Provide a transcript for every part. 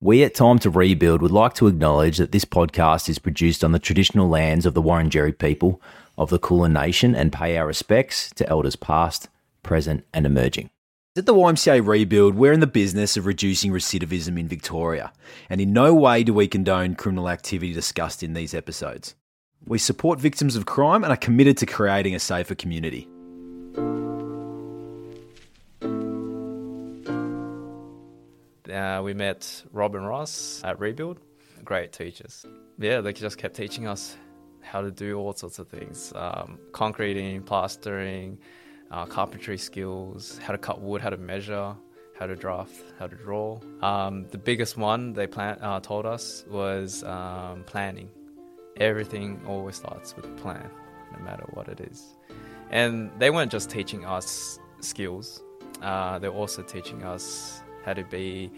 We at Time to Rebuild would like to acknowledge that this podcast is produced on the traditional lands of the Wurundjeri people of the Kulin Nation and pay our respects to elders past, present, and emerging. At the YMCA Rebuild, we're in the business of reducing recidivism in Victoria, and in no way do we condone criminal activity discussed in these episodes. We support victims of crime and are committed to creating a safer community. Uh, we met Rob and Ross at Rebuild, great teachers. Yeah, they just kept teaching us how to do all sorts of things um, concreting, plastering, uh, carpentry skills, how to cut wood, how to measure, how to draft, how to draw. Um, the biggest one they plan- uh, told us was um, planning. Everything always starts with a plan, no matter what it is. And they weren't just teaching us skills, uh, they're also teaching us how to be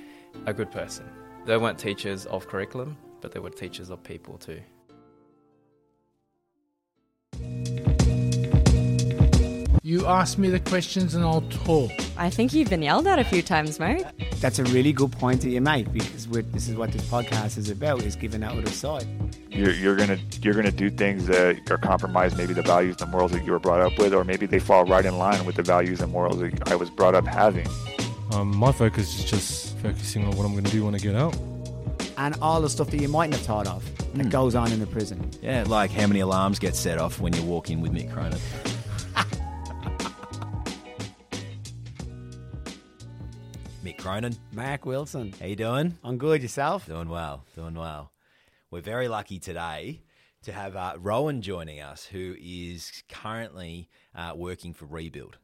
a good person. They weren't teachers of curriculum, but they were teachers of people too. You ask me the questions and I'll talk. I think you've been yelled at a few times, mate. That's a really good point that you make because this is what this podcast is about: is giving that other side. You're, you're gonna you're gonna do things that are compromise maybe the values and morals that you were brought up with, or maybe they fall right in line with the values and morals that I was brought up having. Um, my focus is just focusing on what I'm going to do when I get out. And all the stuff that you mightn't have thought of that Mm. goes on in the prison. Yeah, like how many alarms get set off when you walk in with Mick Cronin. Mick Cronin, Mark Wilson, how you doing? I'm good. Yourself? Doing well, doing well. We're very lucky today to have uh, Rowan joining us, who is currently uh, working for Rebuild.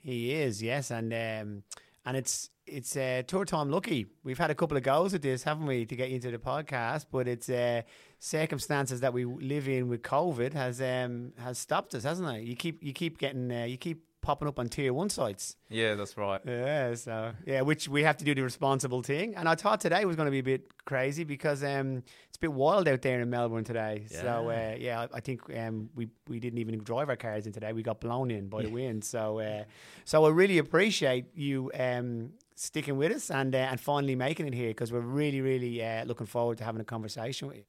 He is, yes, and um, and it's it's uh, tour time lucky. We've had a couple of goals at this, haven't we, to get you into the podcast? But it's uh, circumstances that we live in with COVID has um, has stopped us, hasn't it? You keep you keep getting uh, you keep popping up on tier one sites. Yeah, that's right. Yeah, so yeah, which we have to do the responsible thing. And I thought today was going to be a bit crazy because um, it's a bit wild out there in Melbourne today. So uh, yeah, I, I think um, we we didn't even drive our cars in today. We got blown in by the wind. So uh, so I really appreciate you um, sticking with us and uh, and finally making it here because we're really really uh, looking forward to having a conversation with you.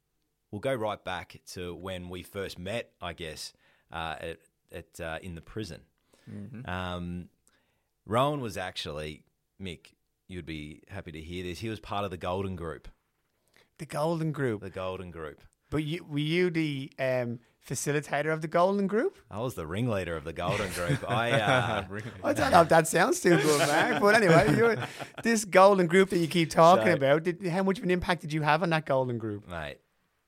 We'll go right back to when we first met, I guess, uh, at, at uh, in the prison. Um, Rowan was actually Mick. You'd be happy to hear this. He was part of the Golden Group. The Golden Group, The Golden Group. but you, were you the um, facilitator of the Golden Group? I was the ringleader of the Golden Group. I uh, I don't know if that sounds too good, Mark. But anyway, you're, this golden group that you keep talking So- about, did, how much of an impact did you have on that golden group? mate.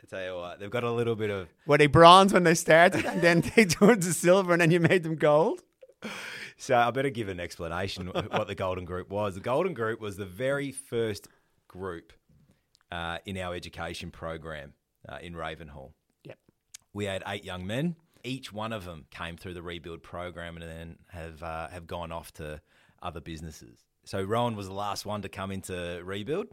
I tell you what, they've got a little bit of Were they bronze when they started, and then they turned to silver, and then you made them gold? So I better give an explanation of what the Golden Group was. The Golden Group was the very first group uh, in our education program uh, in Ravenhall. We had eight young men. Each one of them came through the rebuild program and then have uh, have gone off to other businesses. So Rowan was the last one to come into rebuild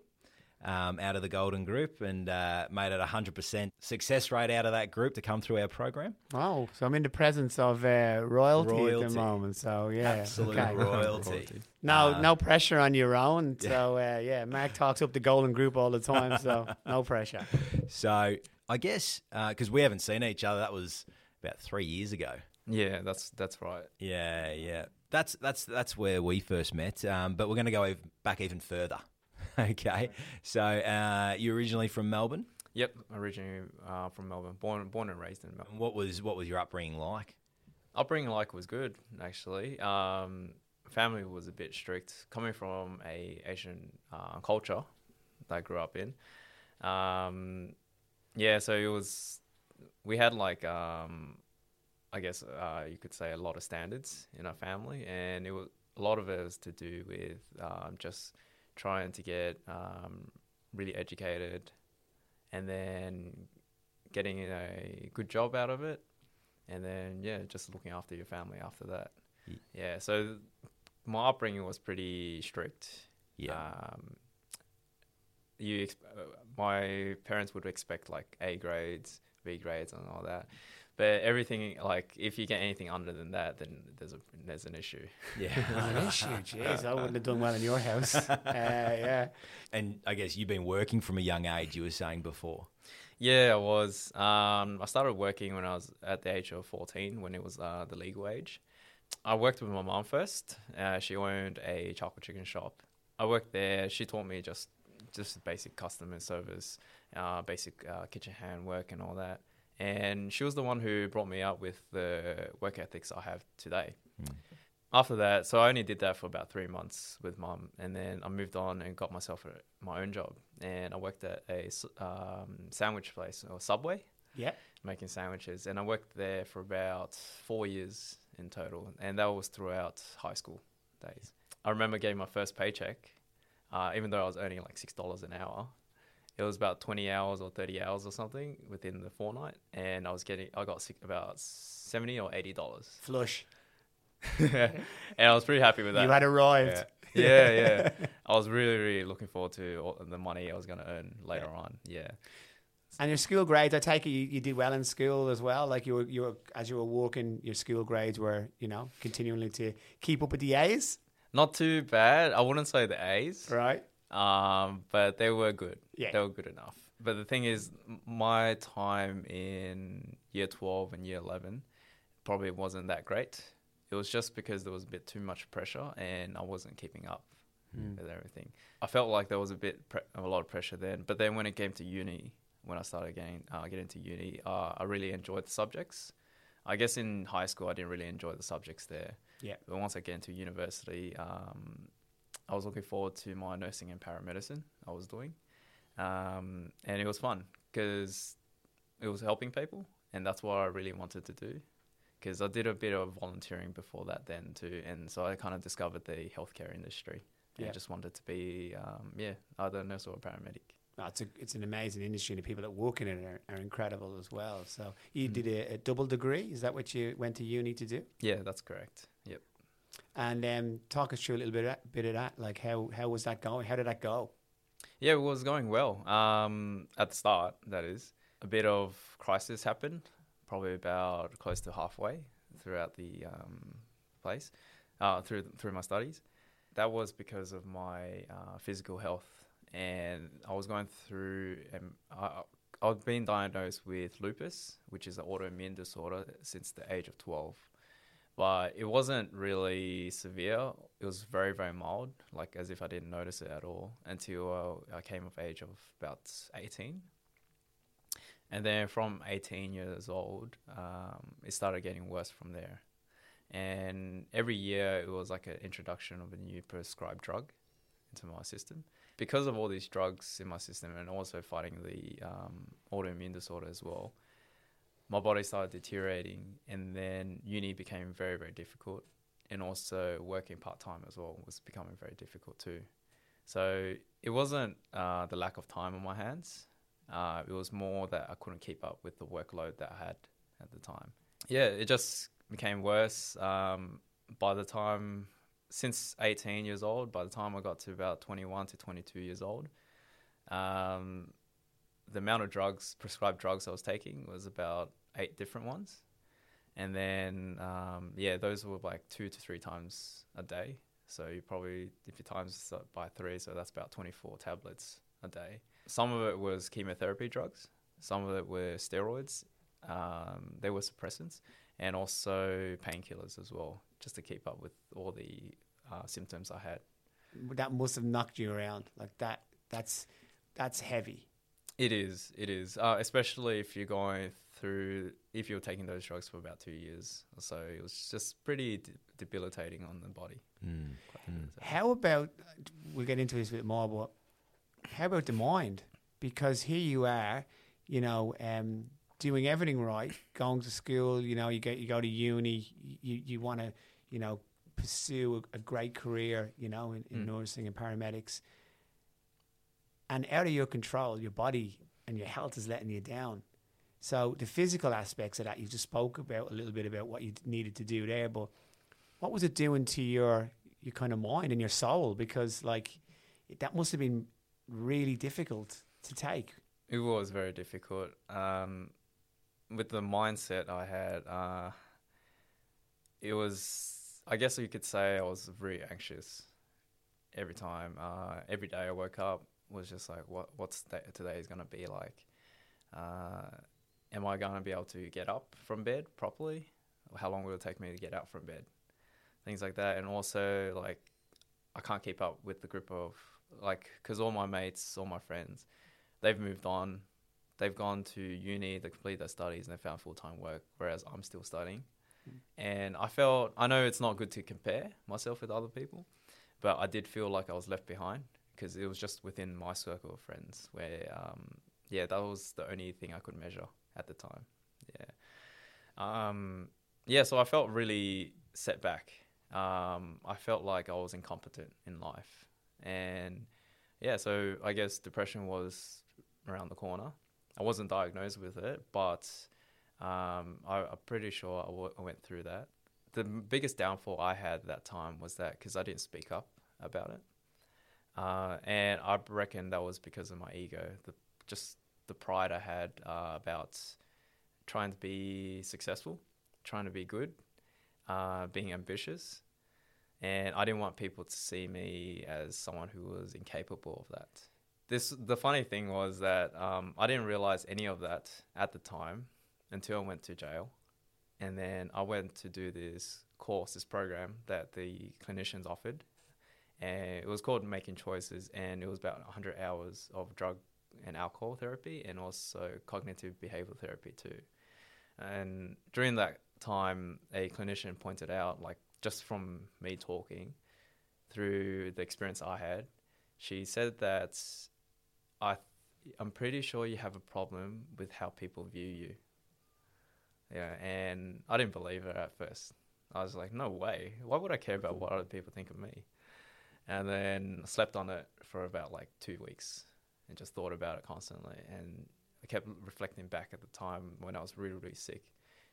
um, out of the Golden Group and uh, made it a hundred percent success rate out of that group to come through our program. Oh, so I'm in the presence of uh, royalty, at the moment. So yeah, Absolute okay. royalty. No, Uh, no pressure on your own. So uh, yeah, Mac talks up the golden group all the time. So no pressure. So I guess because we haven't seen each other, that was about three years ago. Yeah, that's that's right. Yeah, yeah. That's that's that's where we first met. Um, but we're going to go back even further. okay. So uh, you're originally from Melbourne. Yep, originally uh, from Melbourne, born born and raised in Melbourne. What was what was your upbringing like? Upbringing like was good actually. Um, family was a bit strict, coming from a Asian uh, culture that I grew up in. Um, yeah, so it was. We had like um, I guess uh, you could say a lot of standards in our family, and it was a lot of it was to do with um, just trying to get um, really educated, and then getting a good job out of it, and then yeah, just looking after your family after that. Ye- Yeah, so my upbringing was pretty strict. Yeah. Um, you, exp- uh, my parents would expect like A grades, B grades, and all that. But everything like if you get anything under than that, then there's a there's an issue. Yeah. An issue, jeez, I wouldn't have done well in your house. Uh, yeah, and I guess you've been working from a young age, you were saying before. Yeah, I was. Um, I started working when I was at the age of 14, when it was uh, the legal age. I worked with my mom first. Uh, she owned a chocolate chicken shop. I worked there. She taught me just just basic customer service, uh, basic uh, kitchen hand work, and all that. And she was the one who brought me up with the work ethics I have today. After that, so I only did that for about three months with mum, and then I moved on and got myself a, my own job. And I worked at a um, sandwich place or Subway yeah. making sandwiches, and I worked there for about four years in total, and that was throughout high school days. I remember getting my first paycheck, uh, even though I was earning like six dollars an hour. It was about twenty hours or thirty hours or something within the fortnight, and I was getting I got sick about seventy or eighty dollars, Flush. and I was pretty happy with that. You had arrived. yeah, yeah, yeah. I was really, really looking forward to all the money I was going to earn later on. Yeah. And your school grades, I take it you, you did well in school as well. Like you were, you were, as you were walking, your school grades were, you know, continually to keep up with the A's, Not too bad. I wouldn't say the A's. right? Um, but they were good. Yeah. They were good enough. But the thing is, my time in year 12 and year 11 probably wasn't that great. It was just because there was a bit too much pressure and I wasn't keeping up with everything. I felt like there was a bit, pre- a lot of pressure then. But then when it came to uni, when I started getting, uh, getting into uni, uh, I really enjoyed the subjects. I guess in high school, I didn't really enjoy the subjects there. Yeah. But once I get into university, um, I was looking forward to my nursing and paramedicine I was doing. Um, and it was fun because it was helping people, and that's what I really wanted to do. Because I did a bit of volunteering before that, then too, and so I kind of discovered the healthcare industry. Yeah. just wanted to be, um, yeah, either a nurse or a paramedic. No, it's a, it's an amazing industry, and the people that work in it are, are incredible as well. So Mm. you did a, a double degree. Is that what you went to uni to do? Yeah, that's correct. And um, talk us through a little bit of that, bit of that. Like how how was that going? How did that go? Yeah, it was going well. Um, at the start, that is. A bit of crisis happened, probably about close to halfway throughout the um, place, uh, through through my studies. That was because of my uh, physical health, and I was going through. Um, I, I've been diagnosed with lupus, which is an autoimmune disorder, since the age of twelve but it wasn't really severe. It was very, very mild, like as if I didn't notice it at all until uh, I came of age of about 18. And then from 18 years old, um, it started getting worse from there. And every year it was like an introduction of a new prescribed drug into my system. Because of all these drugs in my system and also fighting the um, autoimmune disorder as well, my body started deteriorating and then uni became very very difficult and also working part-time as well was becoming very difficult too. So it wasn't uh, the lack of time on my hands. Uh, it was more that i couldn't keep up with the workload that i had at the time. Yeah it just became worse um, by the time since 18 years old by the time i got to about 21 to 22 years old. Um, the amount of drugs, prescribed drugs I was taking was about eight different ones. And then, um, yeah, those were like two to three times a day. So you probably, if you times by three, so that's about 24 tablets a day. Some of it was chemotherapy drugs, some of it were steroids, um, they were suppressants, and also painkillers as well, just to keep up with all the uh, symptoms I had. That must have knocked you around. Like that. That's that's heavy. It is. It is. Uh, especially if you're going through, if you're taking those drugs for about two years or so. It was just pretty de- debilitating on the body. Quite debilitating. How about we'll get into this a bit more, but how about the mind? Because here you are, you know, um, doing everything right, going to school, you know, you get you go to uni, you you want to, you know, pursue a, a great career, you know, in, in nursing and paramedics, and out of your control, your body and your health is letting you down. So the physical aspects of that you just spoke about a little bit about what you needed to do there, but what was it doing to your your kind of mind and your soul? Because like that must have been really difficult to take. It was very difficult. Um, with the mindset I had, uh, it was, I guess you could say I was very anxious every time. Uh, every day I woke up was just like, what, what's th- today is going to be like? Uh, am I going to be able to get up from bed properly? How long will it take me to get out from bed? Things like that. And also, like, I can't keep up with the group of, like, because all my mates, all my friends, they've moved on. They've gone to uni, they complete their studies, and they found full time work, whereas I'm still studying. And I felt, I know it's not good to compare myself with other people, but I did feel like I was left behind because it was just within my circle of friends where, um, yeah, that was the only thing I could measure at the time. Yeah. Um, yeah, so I felt really set back. Um, I felt like I was incompetent in life. And yeah, so I guess depression was around the corner. I wasn't diagnosed with it, but um, I, I'm pretty sure I, w- I went through that. The biggest downfall I had at that time was that because I didn't speak up about it. Uh, and I reckon that was because of my ego, the, just the pride I had uh, about trying to be successful, trying to be good, uh, being ambitious. And I didn't want people to see me as someone who was incapable of that. This the funny thing was that um, I didn't realize any of that at the time until I went to jail, and then I went to do this course, this program that the clinicians offered, and it was called Making Choices, and it was about 100 hours of drug and alcohol therapy, and also cognitive behavioral therapy too. And during that time, a clinician pointed out, like just from me talking through the experience I had, she said that I, I'm pretty sure you have a problem with how people view you. Yeah, and I didn't believe her at first. I was like, no way. Why would I care about what other people think of me? And then slept on it for about like two weeks and just thought about it constantly. And I kept reflecting back at the time when I was really, really sick.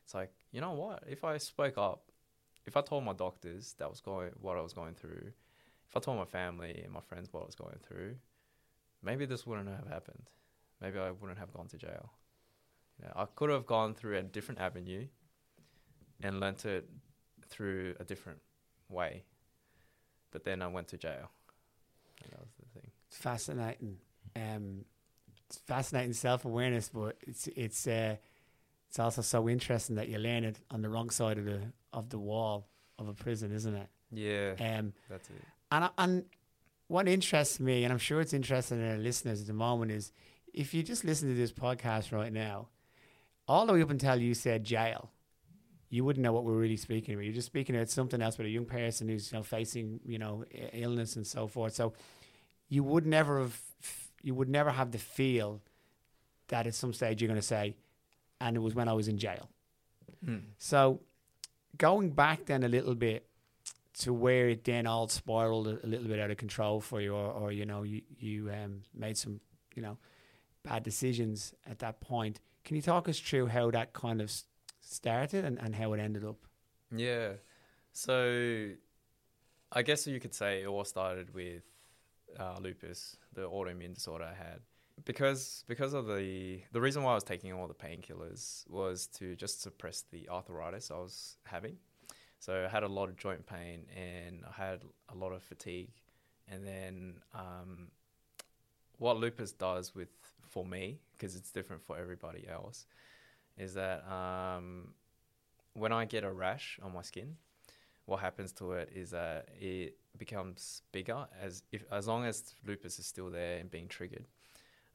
It's like, you know what? If I spoke up, if I told my doctors that was going what I was going through, if I told my family and my friends what I was going through, maybe this wouldn't have happened. Maybe I wouldn't have gone to jail. You know, I could have gone through a different avenue and learnt it through a different way. But then I went to jail. And that was the thing. It's fascinating. Um, it's fascinating self awareness, but it's it's uh, it's also so interesting that you learn it on the wrong side of the of the wall of a prison, isn't it? Yeah, Um, that's it. and I- and what interests me, and I'm sure it's interesting to our listeners at the moment, is if you just listen to this podcast right now, all the way up until you said jail, you wouldn't know what we're really speaking about. You're just speaking about something else with a young person who's you know facing you know illness and so forth. So you would never have you would never have the feel that at some stage you're going to say, and it was when I was in jail. So going back then a little bit to where it then all spiraled a, a little bit out of control for you, or, or you know, you you um, made some, you know, bad decisions at that point. Can you talk us through how that kind of started and, and how it ended up? Yeah. So I guess you could say it all started with uh, lupus, the autoimmune disorder I had. Because because of the the reason why I was taking all the painkillers was to just suppress the arthritis I was having. So I had a lot of joint pain and I had a lot of fatigue. And then um, what lupus does with for me, because it's different for everybody else, is that um, when I get a rash on my skin, what happens to it is that it becomes bigger as if as long as lupus is still there and being triggered.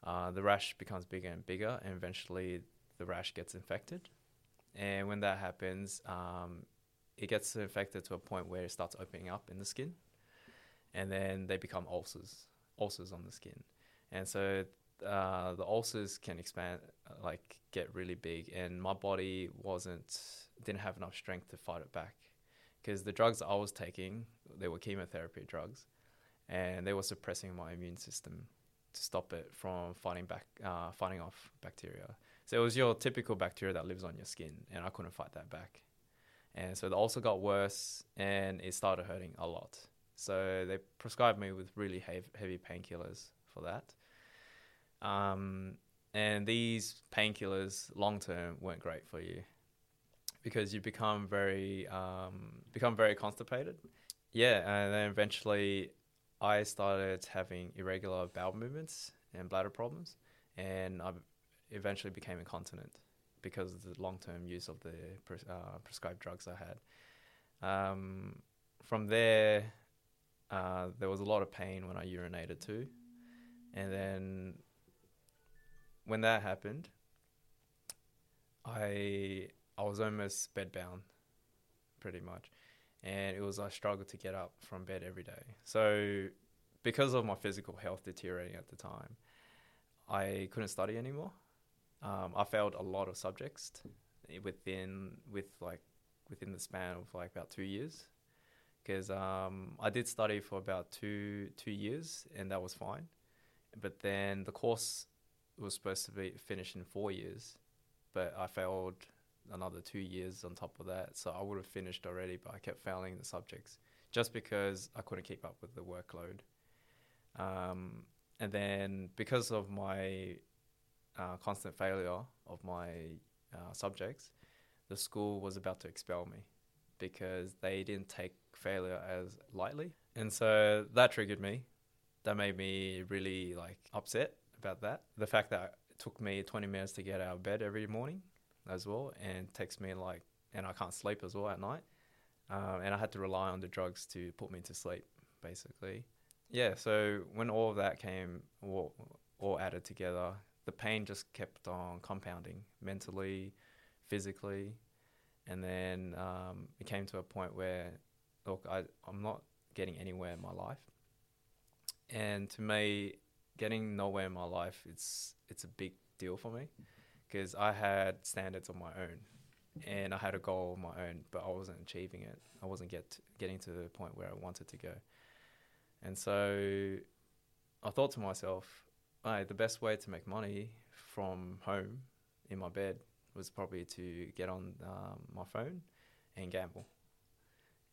Uh, the rash becomes bigger and bigger, and eventually the rash gets infected. And when that happens, um, it gets infected to a point where it starts opening up in the skin, and then they become ulcers, ulcers on the skin. And so uh, the ulcers can expand, uh, like get really big, and my body wasn't didn't have enough strength to fight it back because the drugs I was taking, they were chemotherapy drugs, and they were suppressing my immune system to stop it from fighting back, uh, fighting off bacteria. So it was your typical bacteria that lives on your skin, and I couldn't fight that back. And so the ulcer got worse, and it started hurting a lot. So they prescribed me with really heavy, heavy painkillers for that. Um, and these painkillers long term weren't great for you because you become very um, become very constipated. Yeah, and then eventually I started having irregular bowel movements and bladder problems, and I eventually became incontinent because of the long term use of the uh, prescribed drugs I had. Um, from there, uh, there was a lot of pain when I urinated too, and then when that happened, I I was almost bedbound, pretty much, and it was I struggled to get up from bed every day. So, because of my physical health deteriorating at the time, I couldn't study anymore. Um, I failed a lot of subjects within with like within the span of like about two years, because um, I did study for about two two years and that was fine, but then the course was supposed to be finished in four years, but I failed another two years on top of that. So I would have finished already, but I kept failing the subjects just because I couldn't keep up with the workload. Um, and then because of my uh, constant failure of my uh, subjects, the school was about to expel me because they didn't take failure as lightly. And so that triggered me. That made me really like upset about that. The fact that it took me 20 minutes to get out of bed every morning as well and takes me like, and I can't sleep as well at night. Um, and I had to rely on the drugs to put me to sleep, basically. Yeah, so when all of that came, all, all added together, the pain just kept on compounding mentally, physically. And then um, it came to a point where, look, I, I'm not getting anywhere in my life. And to me, getting nowhere in my life, it's it's a big deal for me because I had standards of my own and I had a goal of my own, but I wasn't achieving it. I wasn't get getting to the point where I wanted to go. And so I thought to myself, right, the best way to make money from home in my bed was probably to get on um, my phone and gamble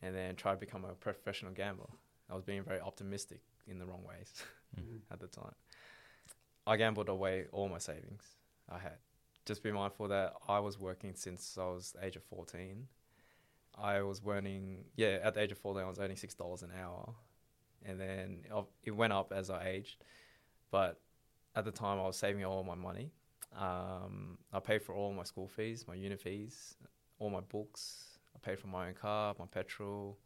and then try to become a professional gambler. I was being very optimistic in the wrong ways at the time. I gambled away all my savings I had. Just be mindful that I was working since I was the age of 14. I was earning, yeah, at the age of 14, I was earning $6 an hour. And then it went up as I aged. But at the time, I was saving all my money. Um, I paid for all my school fees, my uni fees, all my books. I paid for my own car, my petrol,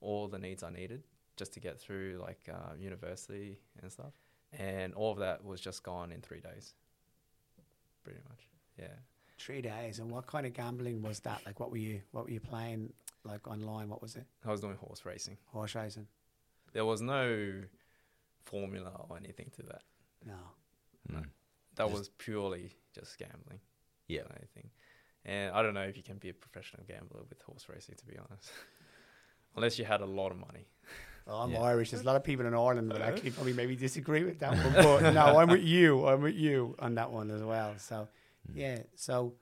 all the needs I needed just to get through like uh, university and stuff. And all of that was just gone in three days, pretty much. Yeah. Three days. And what kind of gambling was that? Like, what were you? What were you playing? Like online? What was it? I was doing horse racing. Horse racing. There was no formula or anything to that. No. Mm. That Just- was purely just gambling. Yeah. I think. And I don't know if you can be a professional gambler with horse racing, to be honest. Unless you had a lot of money. Well, I'm Yeah. Irish. There's a lot of people in Ireland that actually probably maybe disagree with that one. But no, I'm with you. I'm with you on that one as well. So, yeah. So,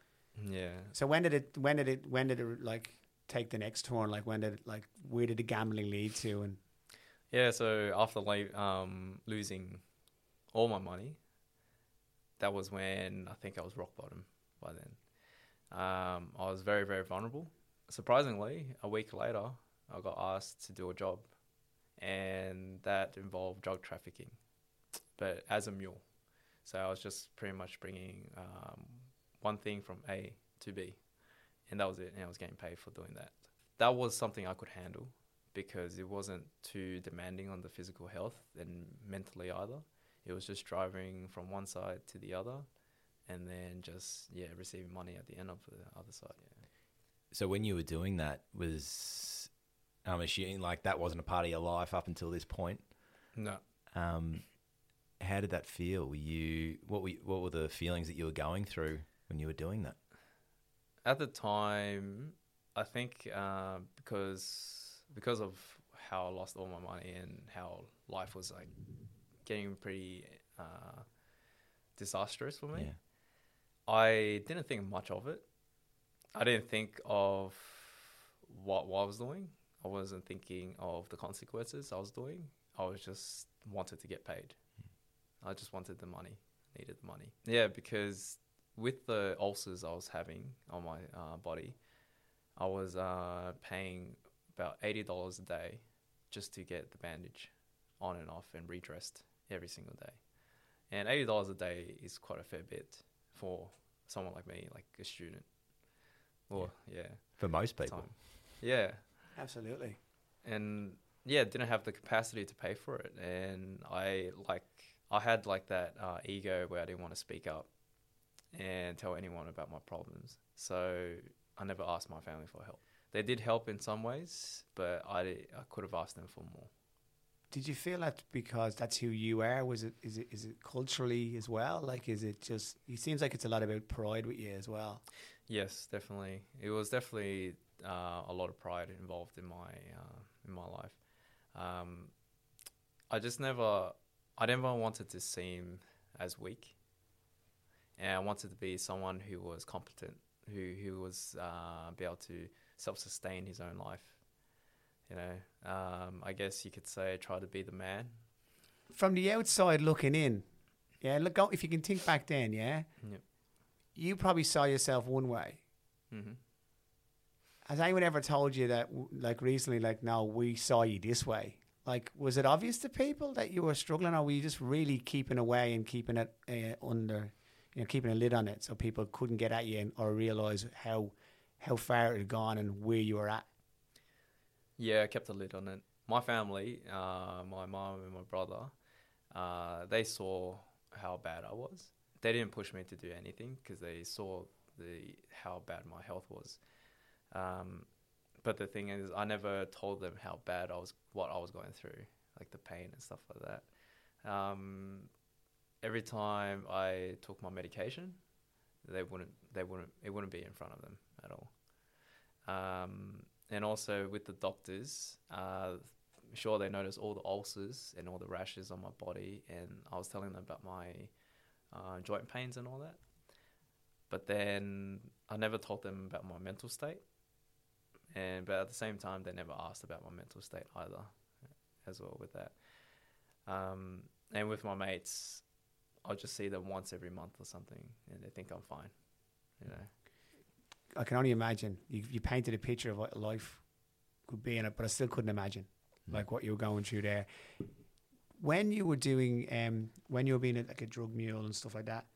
Yeah. so when did it? When did it? When did it like take the next turn? Like when did it? Like where did the gambling lead to? And Yeah, so after like um, losing all my money, that was when I think I was rock bottom by then. Um, I was very, very vulnerable. Surprisingly, a week later, I got asked to do a job, and that involved drug trafficking, but as a mule. So I was just pretty much bringing um, one thing from A to B, and that was it. And I was getting paid for doing that. That was something I could handle because it wasn't too demanding on the physical health and mentally either. It was just driving from one side to the other and then just yeah, receiving money at the end of the other side. Yeah. So when you were doing that, was I'm assuming like that wasn't a part of your life up until this point. No. Um, how did that feel? Were you what were what were the feelings that you were going through when you were doing that? At the time, I think uh, because because of how I lost all my money and how life was like getting pretty uh, disastrous for me. Yeah. I didn't think much of it. I didn't think of what, what I was doing. I wasn't thinking of the consequences I was doing. I was just wanted to get paid. I just wanted the money needed the money. Yeah, because with the ulcers I was having on my uh, body, I was uh, paying about eighty dollars a day just to get the bandage on and off and redressed every single day. And eighty dollars a day is quite a fair bit for someone like me, like a student. Or yeah, For most people. time. Yeah, Absolutely. and yeah, didn't have the capacity to pay for it, and I like I had like that uh, ego where I didn't want to speak up and tell anyone about my problems. So I never asked my family for help. They did help in some ways, but I I could have asked them for more. Did you feel that because that's who you are? Was it is it is it culturally as well? Like is it just it seems like it's a lot about pride with you as well. Yes, definitely. It was definitely uh, a lot of pride involved in my uh, in my life. Um, I just never, I never wanted to seem as weak, and I wanted to be someone who was competent, who who was uh, be able to self sustain his own life. You know, um, I guess you could say try to be the man. From the outside looking in, yeah, look if you can think back then, yeah. Yep. You probably saw yourself one way. hmm Has anyone ever told you that, like recently, like, no, we saw you this way? Like, was it obvious to people that you were struggling, or were you just really keeping away and keeping it uh, under, you know, keeping a lid on it so people couldn't get at you and, or realize how how far it had gone and where you were at? Yeah, I kept a lid on it. My family, uh, my mom and my brother, uh, they saw how bad I was. They didn't push me to do anything because they saw the how bad my health was. Um, but the thing is, I never told them how bad I was, what I was going through, like the pain and stuff like that. Um, every time I took my medication, they wouldn't, they wouldn't, it wouldn't be in front of them at all. Um, and also with the doctors, uh, sure they noticed all the ulcers and all the rashes on my body, and I was telling them about my uh, joint pains and all that. But then I never told them about my mental state, and but at the same time they never asked about my mental state either, as well with that. Um, and with my mates, I'll just see them once every month or something, and they think I'm fine. You know. I can only imagine. You, you painted a picture of what life could be in it, but I still couldn't imagine like what you were going through there. When you were doing, um, when you were being a, like a drug mule and stuff like that,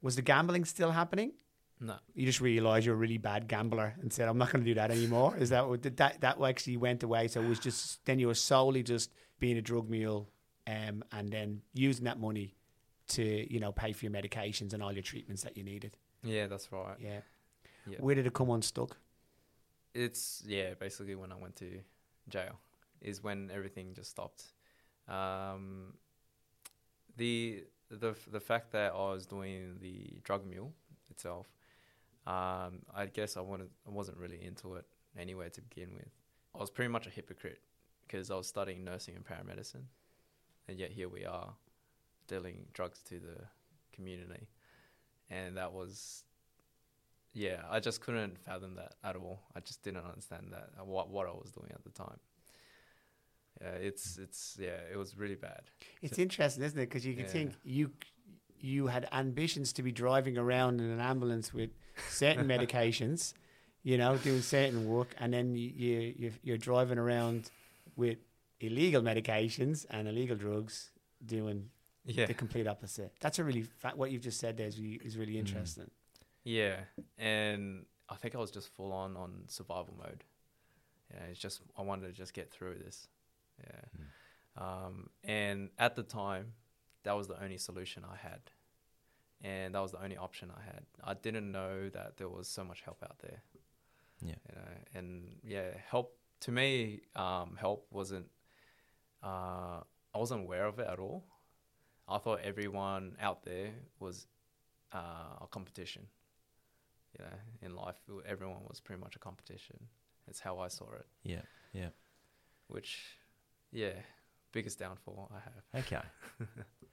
was the gambling still happening? No. You just realised you're a really bad gambler and said, "I'm not going to do that anymore." Is that what that that actually went away? So it was just then you were solely just being a drug mule, um, and then using that money to you know pay for your medications and all your treatments that you needed. Yeah, that's right. Yeah. Yeah. Where did it come unstuck? It's yeah, basically when I went to jail is when everything just stopped. Um, the the the fact that I was doing the drug mule itself, um, I guess I wanted I wasn't really into it anyway to begin with. I was pretty much a hypocrite because I was studying nursing and paramedicine, and yet here we are dealing drugs to the community, and that was yeah, I just couldn't fathom that at all. I just didn't understand that uh, what what I was doing at the time. Yeah, it's it's yeah, it was really bad. It's interesting, isn't it? Because you can Yeah. think you you had ambitions to be driving around in an ambulance with certain medications, you know, doing certain work, and then you, you you're, you're driving around with illegal medications and illegal drugs, doing Yeah, the complete opposite. That's a really fa- what you've just said there is really, is really interesting. yeah, and I think I was just full on on survival mode. Yeah, it's just I wanted to just get through this. Yeah, um, and at the time, that was the only solution I had, and that was the only option I had. I didn't know that there was so much help out there. Yeah. you know, and yeah, help to me, um, help wasn't. Uh, I wasn't aware of it at all. I thought everyone out there was uh, a competition. You know, in life, everyone was pretty much a competition. It's how I saw it. Yeah, yeah. Which, yeah, biggest downfall I have. Okay.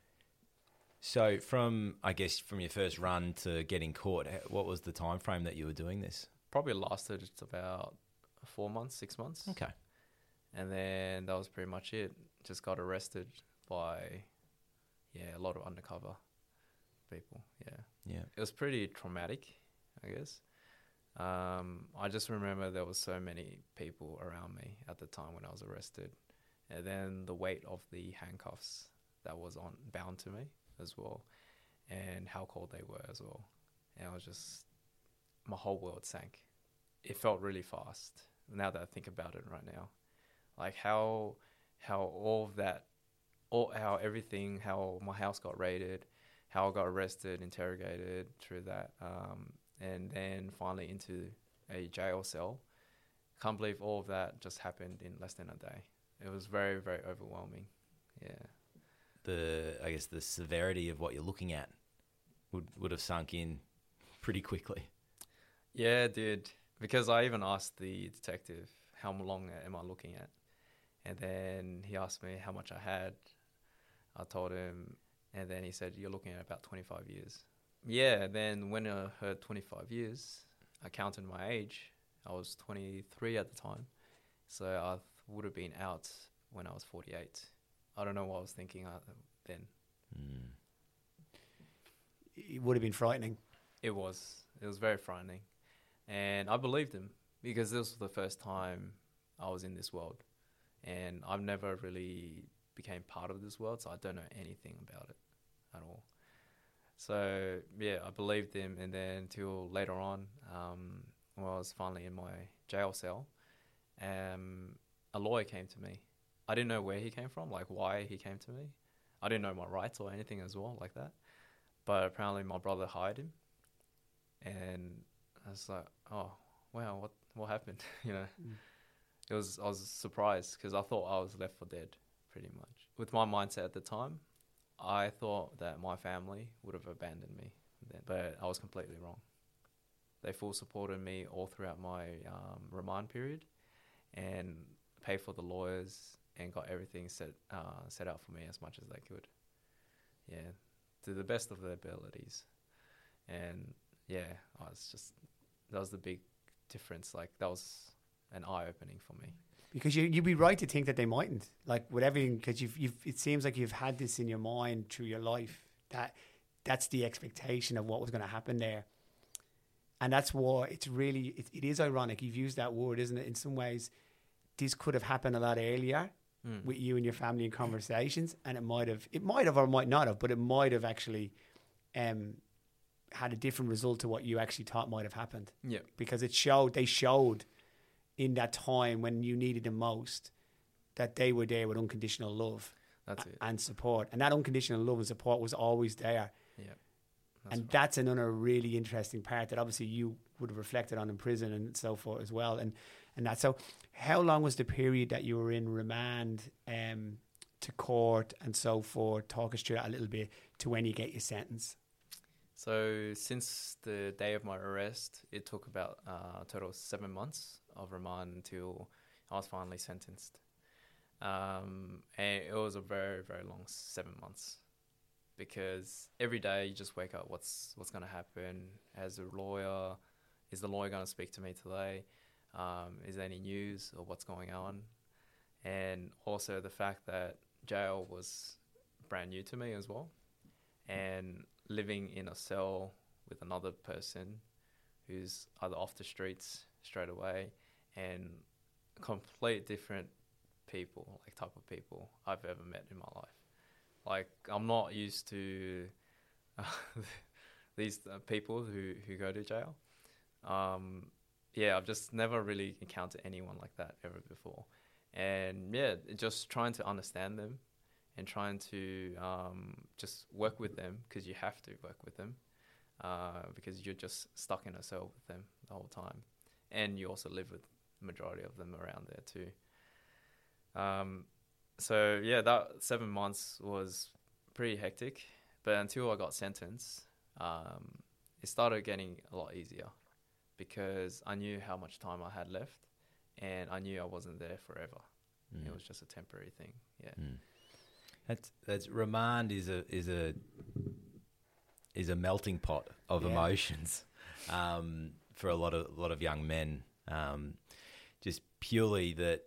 so from I guess from your first run to getting caught, what was the time frame that you were doing this? Probably lasted about four months, six months. Okay. and then that was pretty much it. Just got arrested by, yeah, a lot of undercover people. Yeah, Yeah. it was pretty traumatic, I guess. Um, I just remember there was so many people around me at the time when I was arrested, and then the weight of the handcuffs that was on bound to me as well, and how cold they were as well, and I was just my whole world sank. It felt really fast. Now that I think about it right now, like how how all of that, all how everything, how my house got raided, how I got arrested, interrogated through that, um, and then finally into a jail cell. Can't believe all of that just happened in less than a day. It was very, very overwhelming. Yeah. The I guess the severity of what you're looking at would would have sunk in pretty quickly. Yeah, dude. Because I even asked the detective, how long am I looking at? And then he asked me how much I had. I told him, and then he said, You're looking at about 25 years. Yeah, then when I heard 25 years, I counted my age. I was 23 at the time. So I would have been out when I was 48. I don't know what I was thinking uh, then. Mm. It would have been frightening. It was. It was very frightening. And I believed him because this was the first time I was in this world. And I've never really became part of this world, so I don't know anything about it at all. So yeah, I believed him and then until later on, um, when I was finally in my jail cell, um, a lawyer came to me. I didn't know where he came from, like why he came to me. I didn't know my rights or anything as well, like that. But apparently my brother hired him and I was like, oh wow, what what happened? you know, Mm. it was I was surprised because I thought I was left for dead, pretty much. With my mindset at the time, I thought that my family would have abandoned me, then, but I was completely wrong. They full supported me all throughout my um, remand period, and paid for the lawyers and got everything set uh, set out for me as much as they could. Yeah, to the best of their abilities, and yeah, I was just that was the big difference. Like that was an eye opening for me. Because you, you'd be right to think that they mightn't, like with everything, because you've, you've, it seems like you've had this in your mind through your life that that's the expectation of what was going to happen there, and that's why it's really it, it is ironic. You've used that word, isn't it? In some ways, this could have happened a lot earlier Mm. with you and your family in conversations, and it might have, it might have or might not have, but it might have actually um, had a different result to what you actually thought might have happened Yeah, because it showed they showed in that time when you needed them most that they were there with unconditional love that's it. and support and that unconditional love and support was always there Yeah, and right. that's another really interesting part that obviously you would have reflected on in prison and so forth as well and and that so how long was the period that you were in remand um, to court and so forth talk us through that a little bit to when you get your sentence So since the day of my arrest, it took about uh, a total seven months of remand until I was finally sentenced. Um, and it was a very very long seven months because every day you just wake up. What's what's going to happen? As a lawyer, is the lawyer going to speak to me today? Um, is there any news or what's going on? And also the fact that jail was brand new to me as well, and living in a cell with another person who's either off the streets straight away and complete different people, like type of people I've ever met in my life. Like I'm not used to uh, these uh, people who who go to jail. Um, yeah, I've just never really encountered anyone like that ever before, and yeah, just trying to understand them and trying to um, just work with them because you have to work with them uh, because you're just stuck in a cell with them the whole time, and you also live with the majority of them around there too. Um, so yeah, that seven months was pretty hectic, but until I got sentenced, um, it started getting a lot easier because I knew how much time I had left, and I knew I wasn't there forever. Mm. It was just a temporary thing. Yeah. Mm. That's that's remand is a is a is a melting pot of Yeah. emotions um, for a lot of lot of young men. Um, just purely that,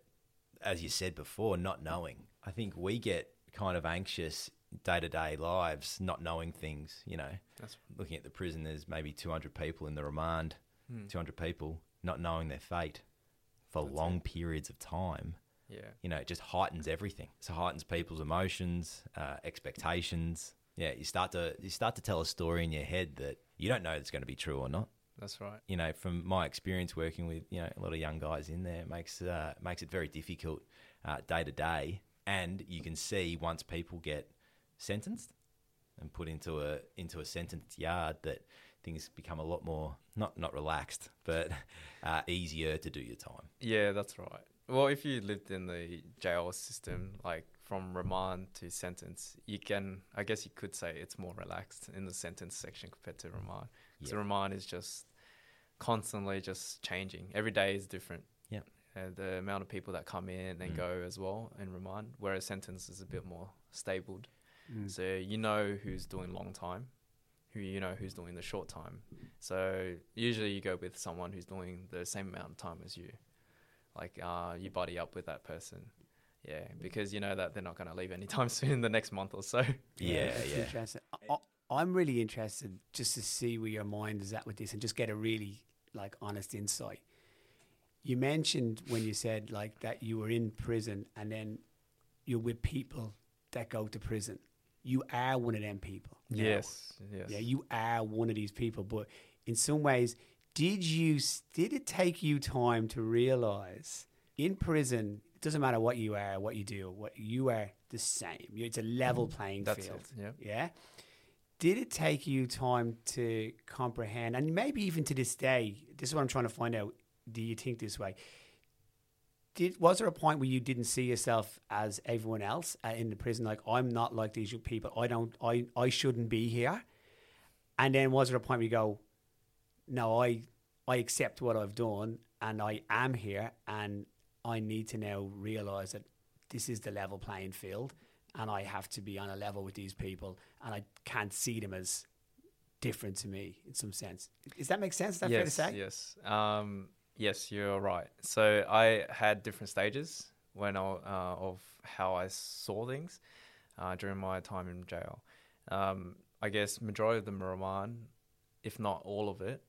as you said before, not knowing. I think we get kind of anxious day to day lives, not knowing things. You know, That's looking at the prison, there's maybe 200 people in the remand, Hmm. 200 people not knowing their fate for That's long it. periods of time. yeah. You know, it just heightens everything. So it heightens people's emotions, uh, expectations. Yeah, you start to you start to tell a story in your head that you don't know it's going to be true or not. That's right. You know, from my experience working with you know a lot of young guys in there, it makes uh, makes it very difficult uh, day to day. And you can see once people get sentenced and put into a into a sentenced yard that things become a lot more not not relaxed, but uh, easier to do your time. Yeah, that's right. Well, if you lived in the jail system, like from remand to sentence, you can, I guess you could say it's more relaxed in the sentence section compared to remand. Because Yeah. remand is just constantly just changing. Every day is different. Yeah. Uh, the amount of people that come in and Mm. go as well in remand, whereas sentence is a bit more stabled. Mm. So you know who's doing long time, who you know who's doing the short time. So usually you go with someone who's doing the same amount of time as you. Like uh, you buddy up with that person. Yeah, because you know that they're not going to leave anytime soon in the next month or so. Yeah, that's yeah. Interesting. I, I- I'm really interested just to see where your mind is at with this and just get a really like honest insight. You mentioned when you said like that you were in prison and then you're with people that go to prison. You are one of them people. now. Yes, yes. Yeah, you are one of these people. But in some ways, did you did it take you time to realize in prison? It doesn't matter what you are, what you do, what you are the same. It's a level playing That's field. it. Yeah. Yeah. Did it take you time to comprehend, and maybe even to this day? This is what I'm trying to find out. Do you think this way? Did was there a point where you didn't see yourself as everyone else uh, in the prison? Like I'm not like these people. I don't. I I shouldn't be here. And then was there a point where you go, no, I I accept what I've done, and I am here, and I need to now realize that this is the level playing field, and I have to be on a level with these people, and I can't see them as different to me in some sense. Does that make sense? Is that yes, fair to say? Yes. Um, yes, you're right. So I had different stages when I, uh, of how I saw things uh, during my time in jail. Um, I guess majority of the remand, if not all of it,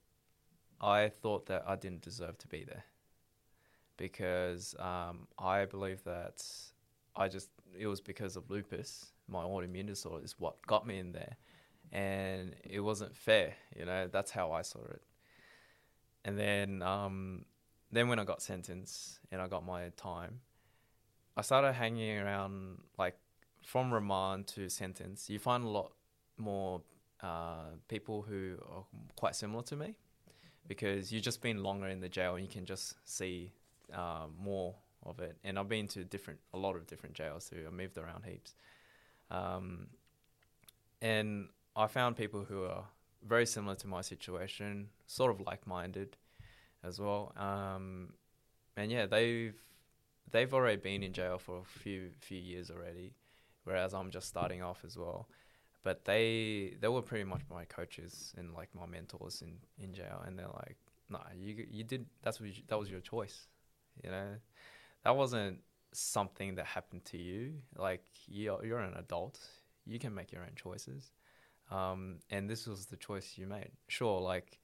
I thought that I didn't deserve to be there because um, I believe that I just it was because of lupus, my autoimmune disorder, is what got me in there, and it wasn't fair. You know, that's how I saw it. And then, um, then when I got sentenced and I got my time, I started hanging around like from remand to sentence. You find a lot more uh, people who are quite similar to me because you've just been longer in the jail and you can just see uh, more of it. And I've been to different, a lot of different jails too. I moved around heaps, um, and I found people who are very similar to my situation, sort of like-minded as well. Um, and yeah, they've they've already been in jail for a few few years already, whereas I'm just starting off as well. But they they were pretty much my coaches and like my mentors in, in jail, and they're like, "Nah, you you did that's what you, that was your choice, you know, that wasn't something that happened to you. Like you're you're an adult, you can make your own choices." Um, and this was the choice you made. Sure, like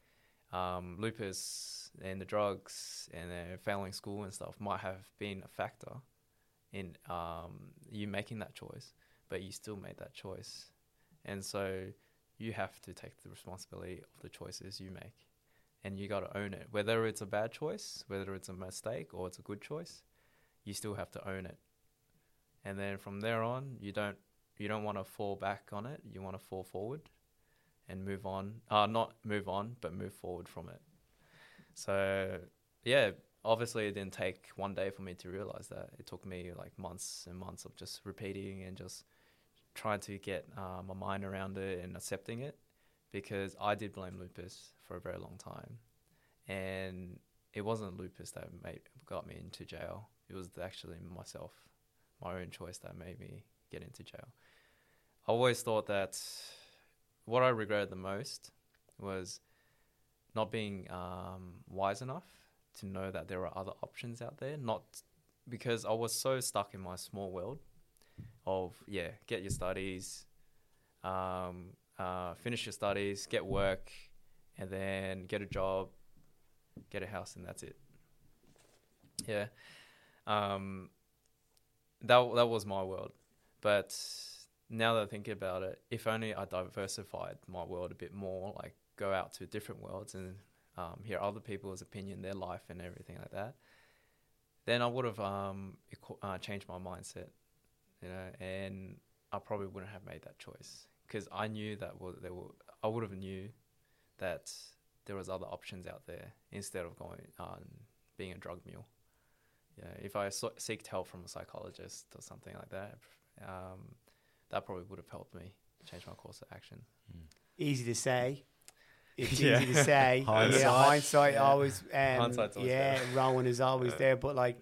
um, lupus and the drugs and uh, failing school and stuff might have been a factor in um, you making that choice, but you still made that choice, and so you have to take the responsibility of the choices you make, and you got to own it. Whether it's a bad choice, whether it's a mistake or it's a good choice, you still have to own it. And then from there on, you don't you don't want to fall back on it. You want to fall forward and move on. Uh, not move on, but move forward from it. So, yeah, obviously it didn't take one day for me to realize that. It took me like months and months of just repeating and just trying to get uh, my mind around it and accepting it because I did blame lupus for a very long time. And it wasn't lupus that made, got me into jail. It was actually myself, my own choice that made me get into jail. I always thought that what I regretted the most was not being um, wise enough to know that there are other options out there. Not because I was so stuck in my small world of yeah, get your studies, um, uh, finish your studies, get work, and then get a job, get a house, and that's it. Yeah, um, that that was my world. But now that I think about it, if only I diversified my world a bit more, like go out to different worlds and um, hear other people's opinion, their life, and everything like that, then I would have um, uh, changed my mindset, you know, and I probably wouldn't have made that choice because I knew that well, there were, I would have knew that there was other options out there instead of going on being a drug mule. Yeah, if I so- seeked help from a psychologist or something like that, um, that probably would have helped me change my course of action. Easy to say. It's Yeah. easy to say. Hindsight. Yeah, hindsight Yeah. always. Um, Hindsight's always yeah, better. Rowan is always there, but like,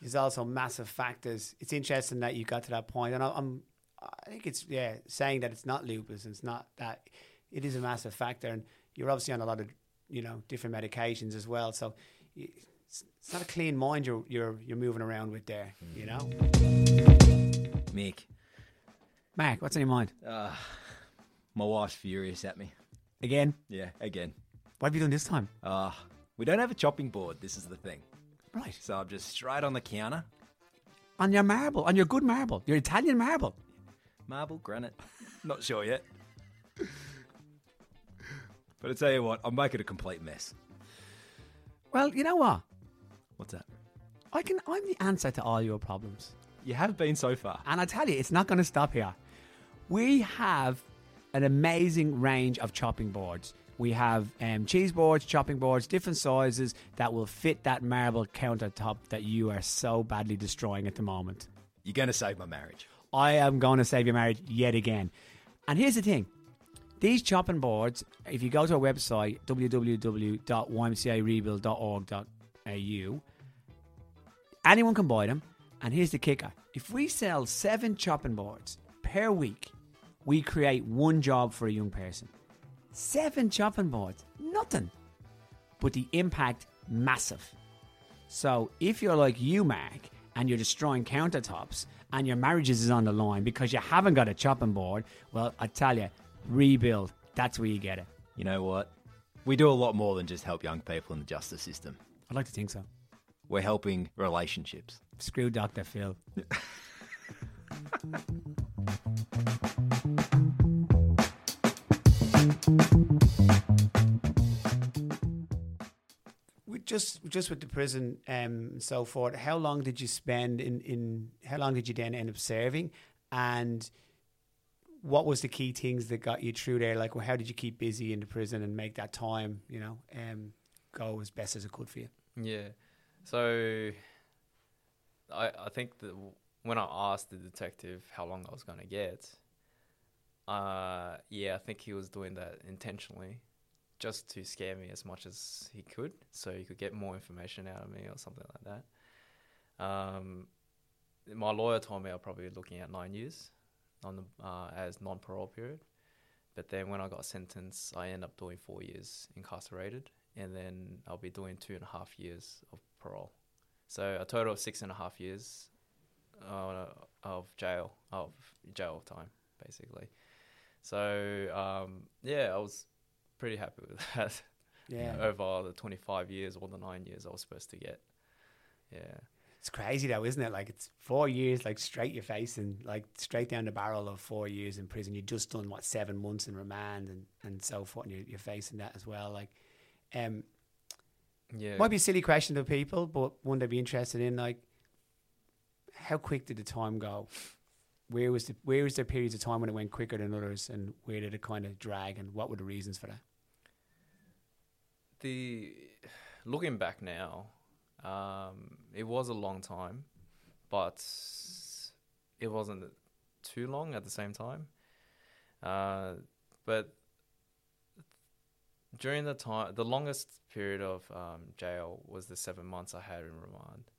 there's also massive factors. It's interesting that you got to that point, and I, I'm, I think it's yeah, saying that it's not lupus, and it's not that, it is a massive factor, and you're obviously on a lot of, you know, different medications as well. So, it's, it's not a clean mind you're you're you're moving around with there, you know. Mick, Mark, what's on your mind uh, my wife's furious at me. again? Yeah, again. What have you done this time? Uh, we don't have a chopping board. This is the thing. Right So I'm just straight on the counter. on your marble, on your good marble, your Italian marble. Marble, granite. Not sure yet. But I tell you what, I'm making a complete mess. Well, you know what? What's that? I can. I'm the answer to all your problems. You have been so far. And I tell you, it's not going to stop here. We have an amazing range of chopping boards. We have um, cheese boards, chopping boards, different sizes that will fit that marble countertop that you are so badly destroying at the moment. You're going to save my marriage. I am going to save your marriage yet again. And here's the thing these chopping boards, if you go to our website, www.ymcarebuild.org.au, anyone can buy them. And here's the kicker if we sell seven chopping boards per week, we create one job for a young person. Seven chopping boards, nothing. But the impact, massive. So if you're like you, Mac, and you're destroying countertops and your marriages is on the line because you haven't got a chopping board, well, I tell you, rebuild. That's where you get it. You know what? We do a lot more than just help young people in the justice system. I'd like to think so. We're helping relationships. Screw Dr. Phil. just just with the prison um, and so forth, how long did you spend in, in how long did you then end up serving? And what was the key things that got you through there? Like, well, how did you keep busy in the prison and make that time, you know, um, go as best as it could for you? Yeah. So I I think that when I asked the detective how long I was going to get, uh, yeah, I think he was doing that intentionally, just to scare me as much as he could, so he could get more information out of me or something like that. Um, my lawyer told me I'm probably be looking at nine years on the uh, as non-parole period, but then when I got sentenced, I end up doing four years incarcerated, and then I'll be doing two and a half years of parole. So a total of six and a half years uh, of jail of jail time, basically. So um, yeah, I was pretty happy with that. Yeah. Over the 25 years or the nine years I was supposed to get. Yeah. It's crazy though, isn't it? Like it's four years, like straight your face and like straight down the barrel of four years in prison. You just done what seven months in remand and, and so forth, and you're, you're facing that as well. Like, um, Yeah. might be a silly question to people, but one they'd be interested in. Like, how quick did the time go? Where was the where was there periods of time when it went quicker than others, and where did it kind of drag, and what were the reasons for that? The looking back now, um, it was a long time, but it wasn't too long at the same time. Uh, but during the time, the longest period of um, jail was the seven months I had in remand.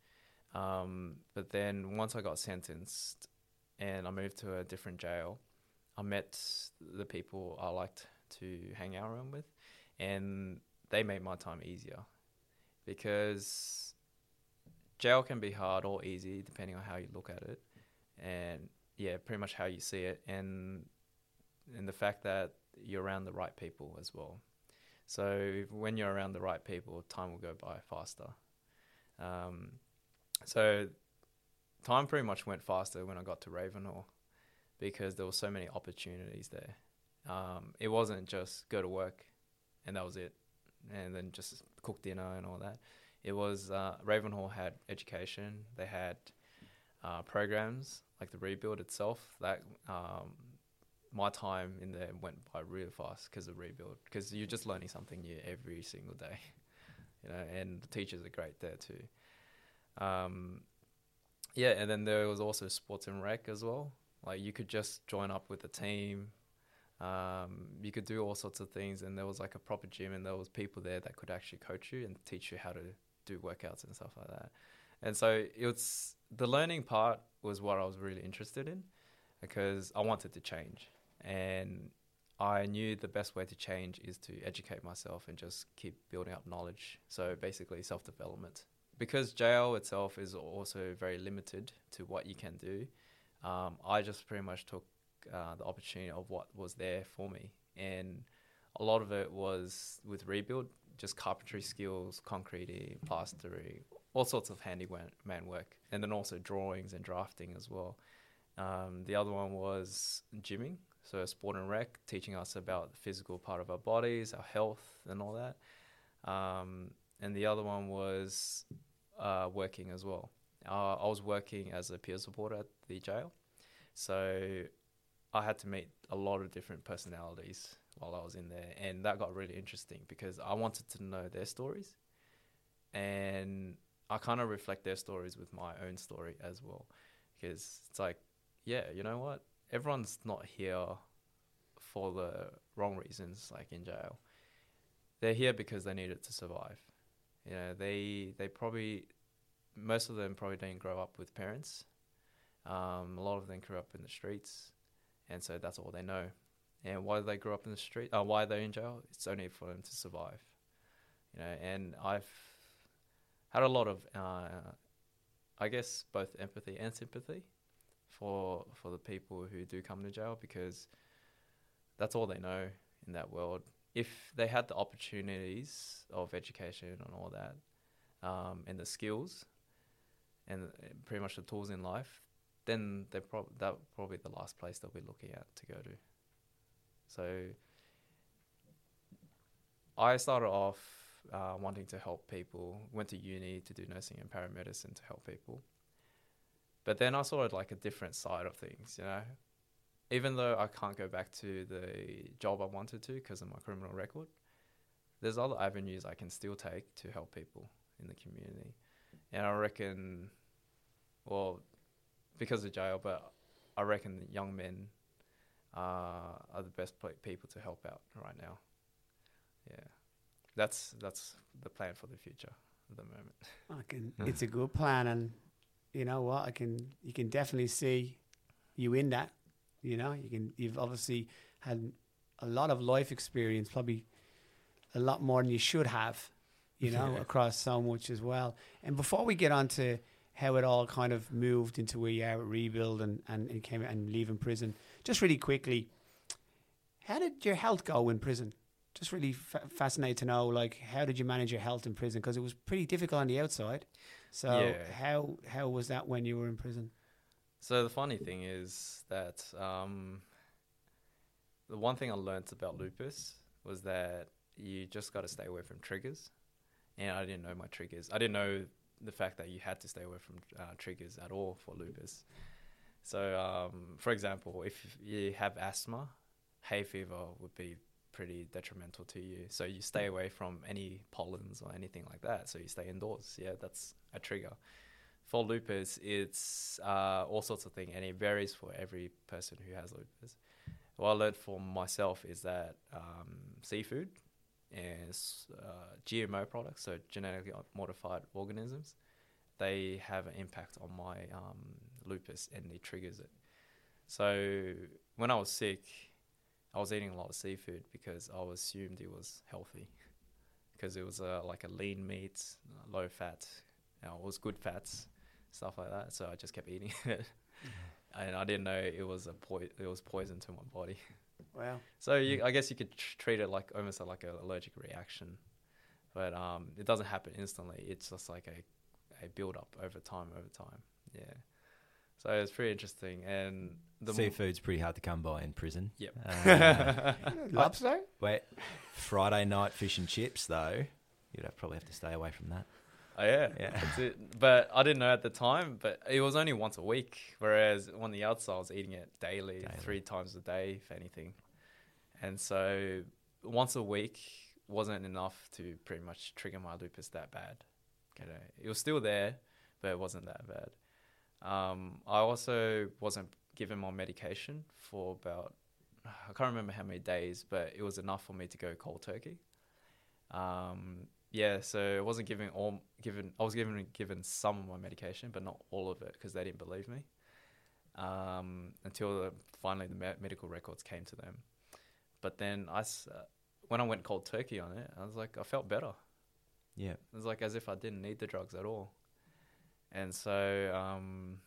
Um, but then once I got sentenced and I moved to a different jail, I met the people I liked to hang out around with, and they made my time easier because jail can be hard or easy depending on how you look at it and yeah pretty much how you see it and and the fact that you're around the right people as well. So when you're around the right people, time will go by faster. Um, so time pretty much went faster when I got to Ravenhall because there were so many opportunities there. Um, it wasn't just go to work and that was it, and then just cook dinner and all that. It was uh, Ravenhall had education. They had uh, programs like the rebuild itself. That um, my time in there went by really fast because of rebuild. Because you're just learning something new every single day, you know. And the teachers are great there too. Um, yeah, and then there was also sports and rec as well. Like you could just join up with the team. Um, you could do all sorts of things, and there was like a proper gym, and there was people there that could actually coach you and teach you how to do workouts and stuff like that. And so it's the learning part was what I was really interested in because I wanted to change, and I knew the best way to change is to educate myself and just keep building up knowledge. So basically, self development. Because jail itself is also very limited to what you can do, um, I just pretty much took uh, the opportunity of what was there for me. And a lot of it was with rebuild, just carpentry skills, concrete, plastering, all sorts of handyman work, and then also drawings and drafting as well. Um, the other one was gymming, so sport and rec, teaching us about the physical part of our bodies, our health, and all that. Um, and the other one was uh, working as well. Uh, I was working as a peer supporter at the jail, so I had to meet a lot of different personalities while I was in there, and that got really interesting because I wanted to know their stories, and I kind of reflect their stories with my own story as well, because it's like, yeah, you know what, everyone's not here for the wrong reasons, like in jail. They're here because they needed to survive. You know, they they probably most of them probably didn't grow up with parents. Um, a lot of them grew up in the streets, and so that's all they know. And why they grew up in the street, uh, why they're in jail, it's only for them to survive. You know, and I've had a lot of, uh, I guess, both empathy and sympathy for for the people who do come to jail because that's all they know in that world. If they had the opportunities of education and all that, um, and the skills, and pretty much the tools in life, then they prob- that probably the last place they'll be looking at to go to. So I started off uh, wanting to help people. Went to uni to do nursing and paramedicine to help people. But then I saw like a different side of things, you know. Even though I can't go back to the job I wanted to because of my criminal record, there's other avenues I can still take to help people in the community. And I reckon, well, because of jail, but I reckon young men uh, are the best people to help out right now. Yeah, that's that's the plan for the future at the moment. I can, it's a good plan, and you know what? I can you can definitely see you in that. You know, you can you've obviously had a lot of life experience, probably a lot more than you should have. You know, Yeah. across so much as well. And before we get on to how it all kind of moved into where you are at rebuild and and, and came and leaving prison, just really quickly, how did your health go in prison? Just really fa- fascinated to know, like, how did you manage your health in prison? Because it was pretty difficult on the outside. So Yeah. how how was that when you were in prison? So the funny thing is that um, the one thing I learnt about lupus was that you just got to stay away from triggers, and I didn't know my triggers. I didn't know the fact that you had to stay away from uh, triggers at all for lupus. So, um, for example, if you have asthma, hay fever would be pretty detrimental to you. So you stay away from any pollens or anything like that. So you stay indoors. Yeah, that's a trigger. For lupus, it's uh, all sorts of things, and it varies for every person who has lupus. What I learned for myself is that um, seafood and uh, GMO products, so genetically modified organisms, they have an impact on my um, lupus and it triggers it. So when I was sick, I was eating a lot of seafood because I assumed it was healthy because it was uh, like a lean meat, uh, low fat, you know, it was good fats, stuff like that. So I just kept eating it, and I didn't know it was a po- it was poison to my body. Wow. So you, I guess you could tr- treat it like almost like an allergic reaction, but um, it doesn't happen instantly. It's just like a, a build up over time, over time. Yeah. So it's pretty interesting, and the m- Seafood's pretty hard to come by in prison. Yep. Uh, Lobster? wait, Friday night fish and chips though. You'd have, probably have to stay away from that. Oh yeah, Yeah. That's it. But I didn't know at the time. But it was only once a week, whereas on the outside, I was eating it daily, Daily. three times a day, if anything. And so once a week wasn't enough to pretty much trigger my lupus that bad. It was still there, but it wasn't that bad. Um, I also wasn't given my medication for about I can't remember how many days, but it was enough for me to go cold turkey. Um, yeah, so I wasn't given all given. I was given given some of my medication, but not all of it because they didn't believe me. Um, until the, finally the me- medical records came to them. But then I, uh, when I went cold turkey on it, I was like, I felt better. Yeah. It was like as if I didn't need the drugs at all. And so um,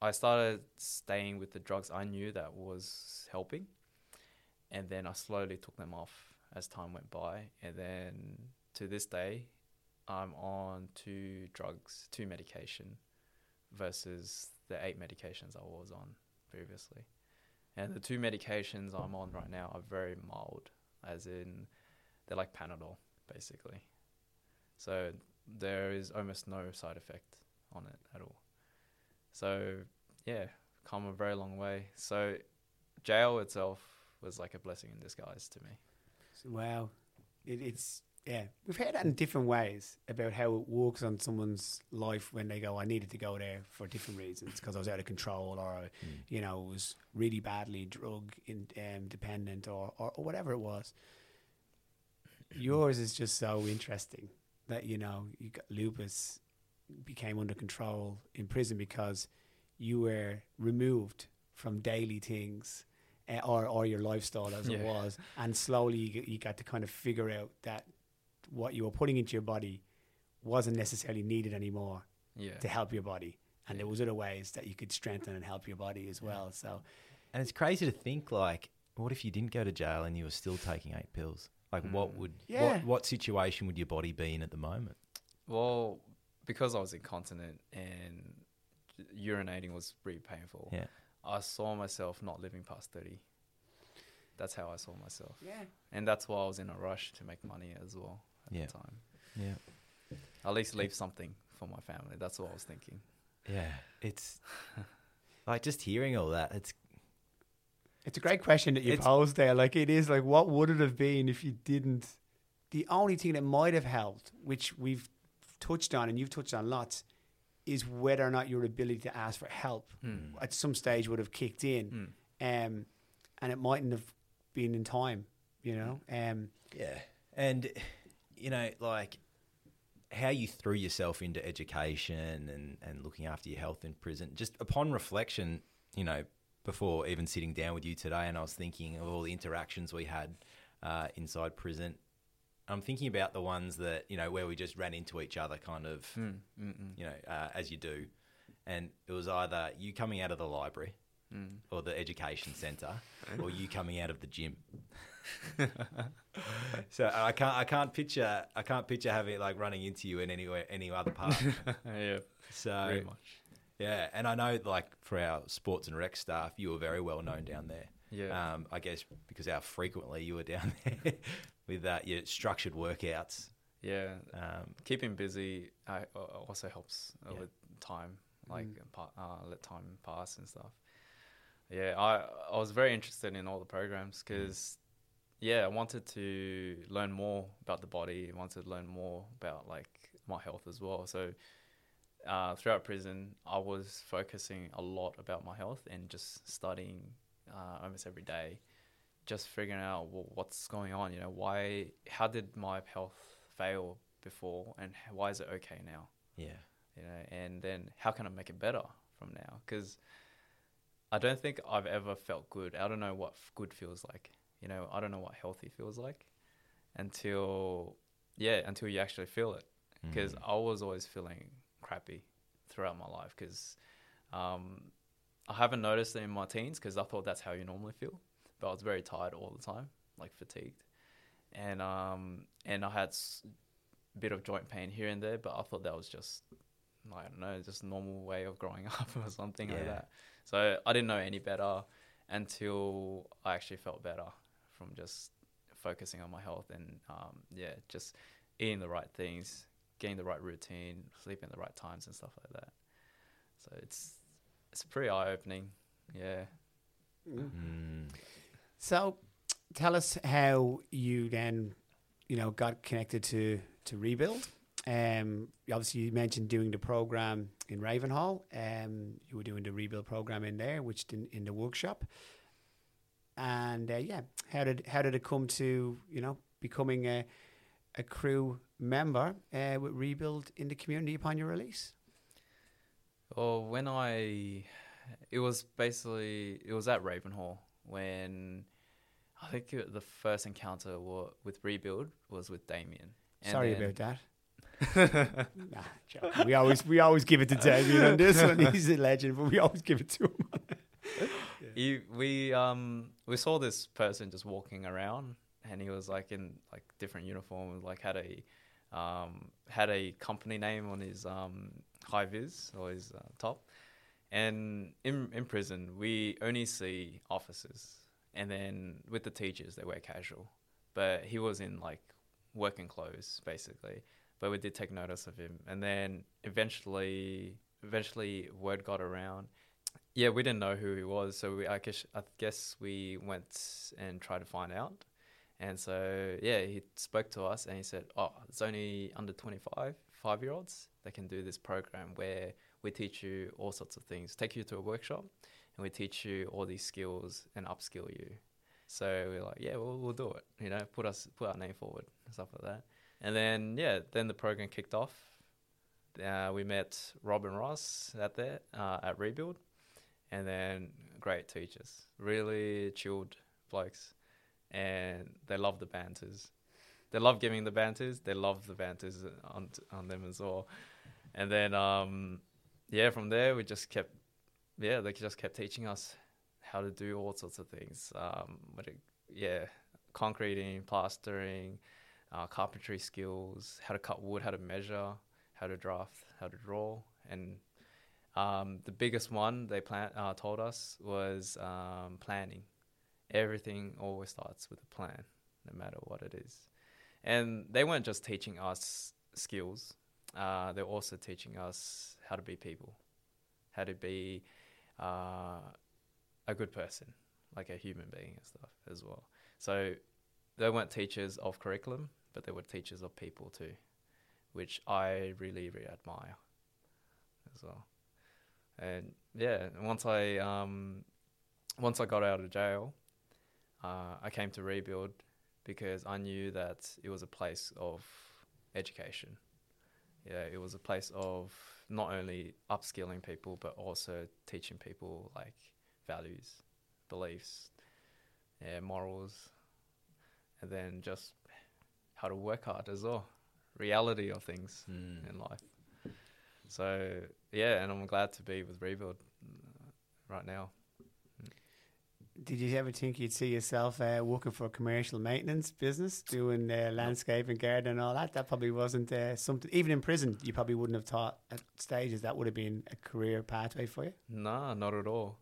I started staying with the drugs I knew that was helping. And then I slowly took them off as time went by. And then to this day, I'm on two drugs, two medication versus the eight medications I was on previously. And the two medications I'm on right now are very mild, as in they're like Panadol, basically. So there is almost no side effect on it at all. So yeah, come a very long way. So jail itself was like a blessing in disguise to me. Wow. It, it's, yeah. We've heard that in different ways about how it works on someone's life when they go, I needed to go there for different reasons because I was out of control or, I, you know, was really badly drug in, um, dependent or, or, or whatever it was. Yours is just so interesting that, you know, you got lupus became under control in prison because you were removed from daily things uh, or, or your lifestyle as it was. And slowly you, you got to kind of figure out that what you were putting into your body wasn't necessarily needed anymore Yeah. to help your body. And there was other ways that you could strengthen and help your body as well. So And it's crazy to think like, what if you didn't go to jail and you were still taking eight pills? Like, what hmm. would Yeah. what what situation would your body be in at the moment? Well, because I was incontinent and urinating was really painful, Yeah. I saw myself not living past 30. That's how I saw myself. yeah, And that's why I was in a rush to make money as well at Yeah. the time. Yeah. At least leave something for my family. That's what I was thinking. Yeah. It's like just hearing all that. It's it's a great question that you It's- posed there. Like it is like, what would it have been if you didn't? The only thing that might have helped, which we've touched on and you've touched on lots, is whether or not your ability to ask for help Hmm. at some stage would have kicked in, Hmm. um, and it mightn't have been in time. You know, um, Yeah. And, you know, like how you threw yourself into education and, and looking after your health in prison, just upon reflection, you know, before even sitting down with you today, and I was thinking of all the interactions we had uh, inside prison. I'm thinking about the ones that, you know, where we just ran into each other kind of, Mm, you know, uh, as you do. And it was either you coming out of the library mm. or the education centre, or you coming out of the gym. so I can't, I can't picture, I can't picture having like running into you in anywhere, any other part. yeah, So very much. yeah, and I know like for our sports and rec staff, you were very well known down there. Yeah. Um, I guess because how frequently you were down there with that, your structured workouts. Yeah. Um, Keeping busy uh, uh, also helps uh, Yeah. with time, like pa- uh, let time pass and stuff. Yeah, I I was very interested in all the programs because, yeah, I wanted to learn more about the body. I wanted to learn more about like my health as well. So, uh, throughout prison, I was focusing a lot about my health and just studying uh, almost every day, just figuring out well, what's going on. You know, why? How did my health fail before, and why is it okay now? yeah. you know, and then how can I make it better from now? Because I don't think I've ever felt good. I don't know what good feels like. You know, I don't know what healthy feels like until, yeah, until you actually feel it. Because I was always feeling crappy throughout my life. Because um, I haven't noticed it in my teens because I thought that's how you normally feel. but I was very tired all the time, like fatigued, and um and I had s- a bit of joint pain here and there, but I thought that was just I don't know, just a normal way of growing up or something like that. So I didn't know any better until I actually felt better from just focusing on my health and um, yeah, just eating the right things, getting the right routine, sleeping at the right times and stuff like that. So it's it's pretty eye opening. Yeah. Mm. So, tell us how you then, you know, got connected to to rebuild. Um, obviously, you mentioned doing the program in Ravenhall. Um, you were doing the rebuild program in there, which in, in the workshop. And uh, yeah, how did how did it come to you know becoming a a crew member uh, with rebuild in the community upon your release? Well, when I, it was basically it was at Ravenhall when I think it, the first encounter wa- with rebuild was with Damien. And Sorry then- about that. nah, joking. we always we always give it to Damien on this one. He's a legend, but we always give it to him. We um we saw this person just walking around and he was like in like different uniforms like had a um had a company name on his um high vis or his uh, top. And in in prison we only see officers. And then with the teachers they wear casual. But he was in like working clothes basically. But we did take notice of him. And then eventually eventually word got around yeah, we didn't know who he was, so we, I guess I guess we went and tried to find out. And so yeah, he spoke to us and he said, "Oh, it's only under 25 five year olds that can do this program where we teach you all sorts of things, take you to a workshop, and we teach you all these skills and upskill you." So we're like, "Yeah, we'll, we'll do it." You know, put us put our name forward and stuff like that. And then yeah, then the program kicked off. Uh, we met Rob and Ross out there uh, at Rebuild and then great teachers, really chilled blokes, and they love the banters. They love giving the banters. They love the banters on on them as well. And then um, yeah, from there we just kept yeah they just kept teaching us how to do all sorts of things. Um, it, yeah, concreting, plastering, uh, carpentry skills, how to cut wood, how to measure, how to draft, how to draw, and um, the biggest one they plan, uh, told us was um, planning. Everything always starts with a plan, no matter what it is. And they weren't just teaching us skills, uh, they're also teaching us how to be people, how to be uh, a good person, like a human being and stuff as well. So they weren't teachers of curriculum, but they were teachers of people too, which I really, really admire as well and yeah, once I um, once I got out of jail, uh, I came to rebuild because I knew that it was a place of education. Yeah, it was a place of not only upskilling people but also teaching people like values, beliefs, yeah, morals, and then just how to work hard as well, reality of things Mm. in life. So yeah, and I'm glad to be with Rebuild uh, right now. Did you ever think you'd see yourself uh, working for a commercial maintenance business, doing uh, landscape and garden and all that? That probably wasn't uh, something. Even in prison, you probably wouldn't have thought at stages that would have been a career pathway for you. No, not at all.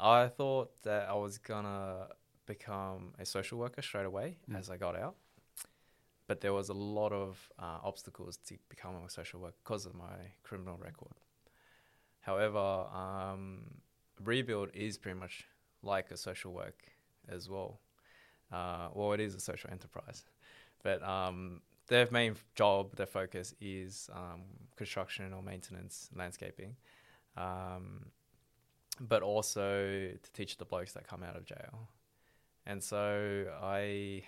I thought that I was gonna become a social worker straight away Mm. as I got out, but there was a lot of uh, obstacles to becoming a social worker because of my criminal record. However, um, Rebuild is pretty much like a social work as well. Uh, well, it is a social enterprise, but um, their main job, their focus is um, construction or maintenance, landscaping. Um, but also to teach the blokes that come out of jail. And so I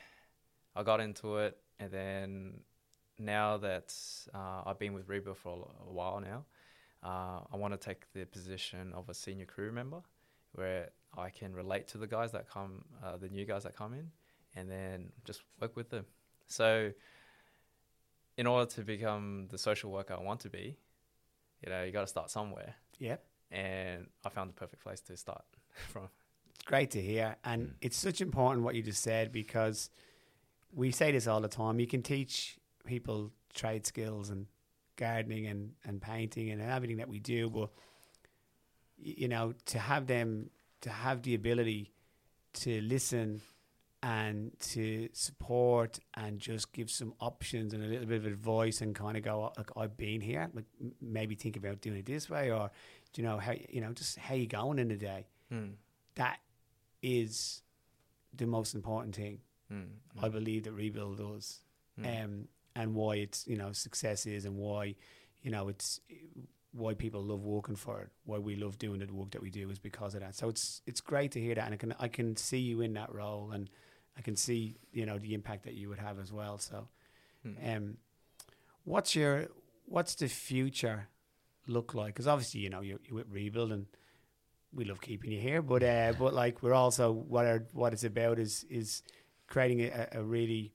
I got into it, and then now that uh, I've been with Reba for a while now, uh, I want to take the position of a senior crew member, where I can relate to the guys that come, uh, the new guys that come in, and then just work with them. So, in order to become the social worker I want to be, you know, you got to start somewhere Yeah. and I found the perfect place to start from. It's great to hear, and Mm. it's such important what you just said because we say this all the time. You can teach people trade skills and gardening and, and painting and everything that we do, but you know, to have them to have the ability to listen and to support and just give some options and a little bit of advice and kind of go, like, I've been here, like maybe think about doing it this way, or do you know how you know just how you going in the day. Mm. That is the most important thing. Mm. I believe that rebuild does, Mm. um, and why it's you know success is, and why you know it's why people love working for it, why we love doing the work that we do is because of that. So it's it's great to hear that, and I can I can see you in that role, and I can see you know the impact that you would have as well. So, Mm. um, what's your what's the future look like? Because obviously you know you're, you're with rebuild and. We love keeping you here, but uh, but like we're also what are what it's about is is creating a, a really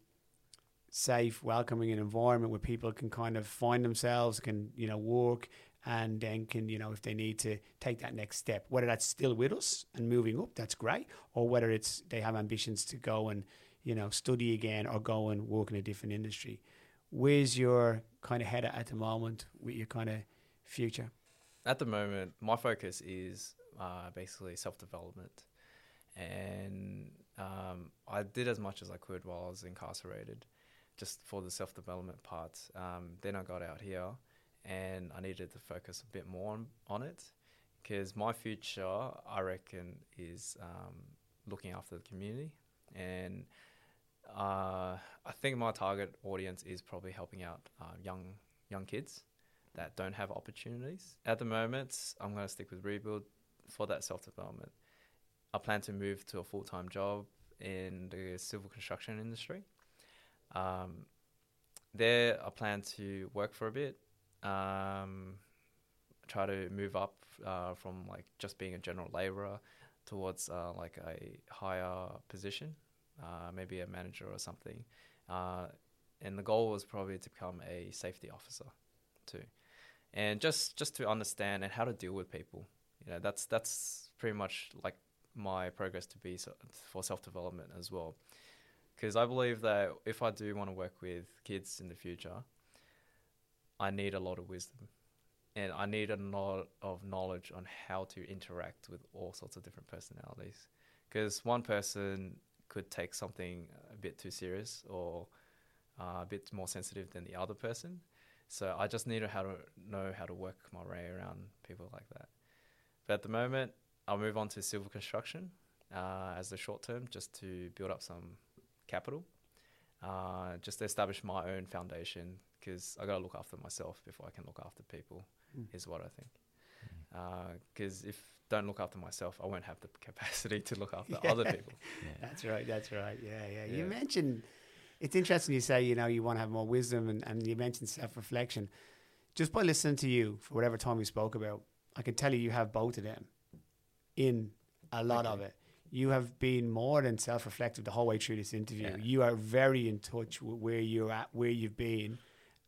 safe, welcoming environment where people can kind of find themselves, can you know work, and then can you know if they need to take that next step, whether that's still with us and moving up, that's great, or whether it's they have ambitions to go and you know study again or go and work in a different industry. Where's your kind of head at, at the moment with your kind of future? At the moment, my focus is uh, basically self development, and um, I did as much as I could while I was incarcerated, just for the self development part. Um, then I got out here, and I needed to focus a bit more on, on it, because my future, I reckon, is um, looking after the community, and uh, I think my target audience is probably helping out uh, young young kids that don't have opportunities. At the moment, I'm going to stick with Rebuild for that self development. I plan to move to a full time job in the civil construction industry. Um, there, I plan to work for a bit, um, try to move up uh, from like just being a general labourer towards uh, like a higher position, uh, maybe a manager or something. Uh, and the goal was probably to become a safety officer too and just just to understand and how to deal with people you know that's that's pretty much like my progress to be for self development as well. Because I believe that if I do want to work with kids in the future I need a lot of wisdom. And I need a lot of knowledge on how to interact with all sorts of different personalities. Because one person could take something a bit too serious or uh, a bit more sensitive than the other person. So I just need to how to know how to work my way around people like that. But at the moment, I'll move on to civil construction uh, as the short term, just to build up some capital, uh, just to establish my own foundation. Because I gotta look after myself before I can look after people, Mm. is what I think. Because if don't look after myself, I won't have the capacity to look after Yeah. other people. That's right. That's right. Yeah, yeah. You mentioned it's interesting you say you know you want to have more wisdom and, and you mentioned self reflection. Just by listening to you for whatever time we spoke about, I can tell you you have both of them in a lot Thank of it. You have been more than self reflective the whole way through this interview. Yeah. You are very in touch with where you're at, where you've been,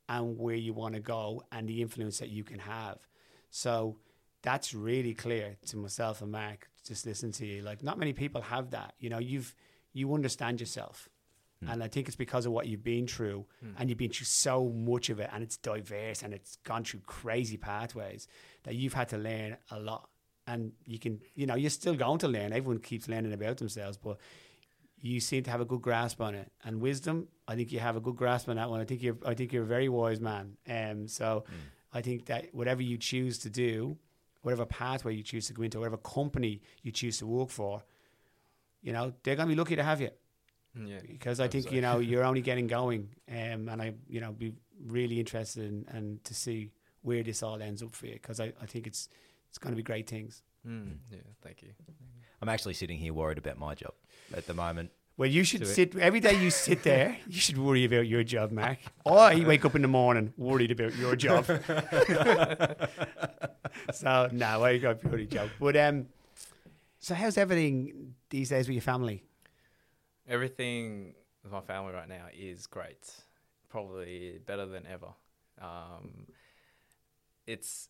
and where you want to go, and the influence that you can have. So that's really clear to myself and Mark. Just listen to you. Like not many people have that. You know, you've you understand yourself. Hmm. And I think it's because of what you've been through, hmm. and you've been through so much of it, and it's diverse, and it's gone through crazy pathways that you've had to learn a lot. And you can, you know, you're still going to learn. Everyone keeps learning about themselves, but you seem to have a good grasp on it. And wisdom, I think you have a good grasp on that one. I think you're, I think you're a very wise man. Um, so I think that whatever you choose to do, whatever pathway you choose to go into, whatever company you choose to work for, you know, they're going to be lucky to have you Yeah, because I think you know you're only getting going, um, and I you know be really interested in and to see where this all ends up for you because I, I think it's it's going to be great things. Mm, yeah. Thank you. I'm actually sitting here worried about my job at the moment. Well, you should Do it. sit every day. You sit there. You should worry about your job, Mac. Or you wake up in the morning worried about your job. so no, I got a purely joke. But um, so how's everything these days with your family? Everything with my family right now is great. Probably better than ever. Um, it's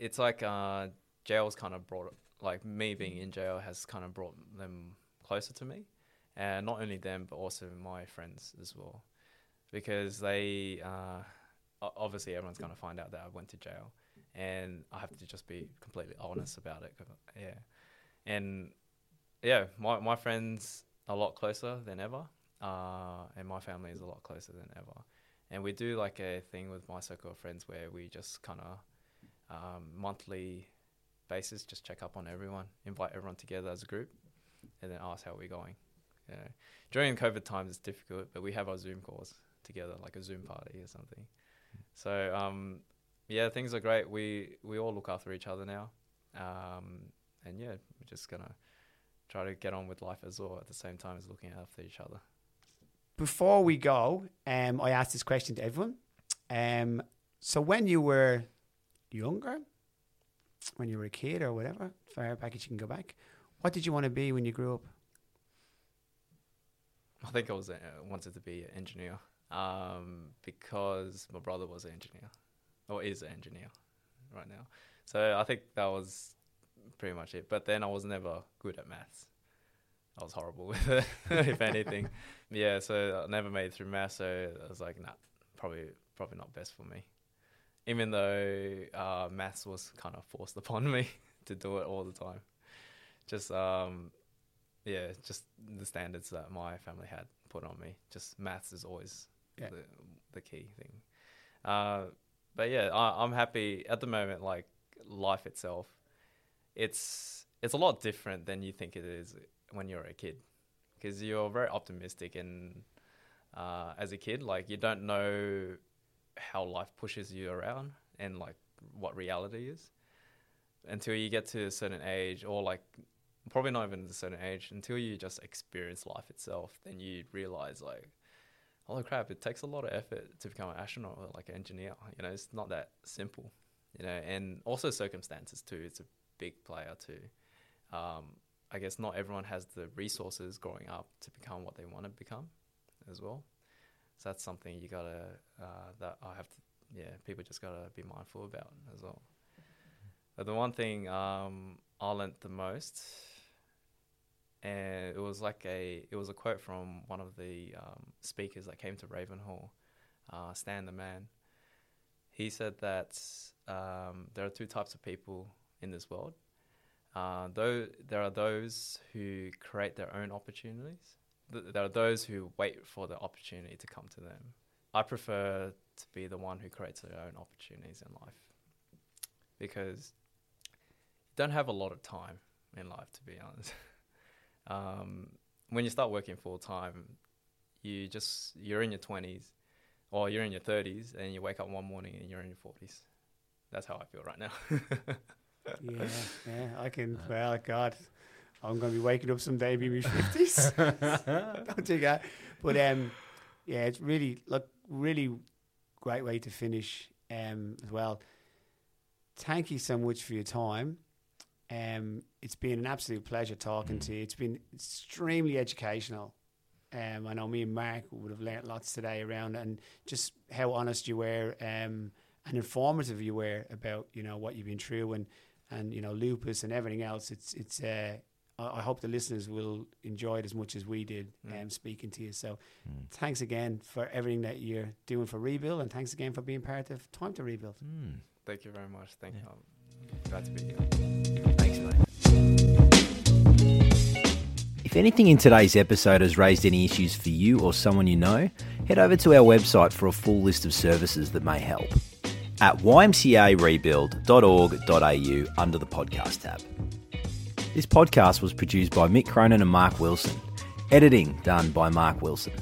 it's like uh, jail's kind of brought like me being in jail has kind of brought them closer to me, and not only them but also my friends as well, because they uh, obviously everyone's going to find out that I went to jail, and I have to just be completely honest about it. Yeah, and yeah, my my friends a lot closer than ever, uh, and my family is a lot closer than ever. And we do like a thing with my circle of friends where we just kind of um, monthly basis just check up on everyone, invite everyone together as a group, and then ask how we're going. You during COVID times it's difficult, but we have our Zoom calls together, like a Zoom party or something. So um, yeah, things are great. We we all look after each other now, um, and yeah, we're just gonna try to get on with life as well at the same time as looking after each other. Before we go, um, I asked this question to everyone. Um, so when you were younger, when you were a kid or whatever, far back as you can go back, what did you want to be when you grew up? I think I was uh, wanted to be an engineer um, because my brother was an engineer or is an engineer right now. So I think that was pretty much it. But then I was never good at maths. I was horrible with it, if anything. Yeah, so I never made it through maths. So I was like, nah, probably probably not best for me. Even though uh, maths was kind of forced upon me to do it all the time. Just um, yeah, just the standards that my family had put on me. Just maths is always Yeah. the, the key thing. Uh, but yeah, I, I'm happy at the moment. Like life itself, it's it's a lot different than you think it is when you're a kid, because you're very optimistic and uh, as a kid, like you don't know how life pushes you around and like what reality is until you get to a certain age or like probably not even a certain age until you just experience life itself then you realize like holy crap it takes a lot of effort to become an astronaut or like an engineer. You know it's not that simple you know and also circumstances too it's a big player too. Um, i guess not everyone has the resources growing up to become what they want to become as well so that's something you gotta uh, that i have to yeah people just gotta be mindful about as well but the one thing um, I learnt the most, and it was like a it was a quote from one of the um, speakers that came to Ravenhall, uh, Stan the man. He said that um, there are two types of people in this world. Uh, though there are those who create their own opportunities. Th- there are those who wait for the opportunity to come to them. I prefer to be the one who creates their own opportunities in life because you don't have a lot of time in life, to be honest. um, when you start working full time, you just you're in your twenties or you're in your thirties, and you wake up one morning and you're in your forties. That's how I feel right now. yeah, yeah, I can. Well, God, I'm going to be waking up someday be in my fifties. Don't think that. But um, yeah, it's really look really great way to finish um as well. Thank you so much for your time. Um, it's been an absolute pleasure talking to you. It's been extremely educational. Um, I know me and Mark would have learnt lots today around and just how honest you were um, and informative you were about you know what you've been through and and you know lupus and everything else. It's it's. Uh, I I hope the listeners will enjoy it as much as we did Mm. um, speaking to you. So, thanks again for everything that you're doing for Rebuild, and thanks again for being part of Time to Rebuild. Hmm. Thank you very much. Thank Yeah. you. I'm glad to be here. Thanks, mate. If anything in today's episode has raised any issues for you or someone you know, head over to our website for a full list of services that may help at ymcarebuild.org.au under the podcast tab. This podcast was produced by Mick Cronin and Mark Wilson. Editing done by Mark Wilson.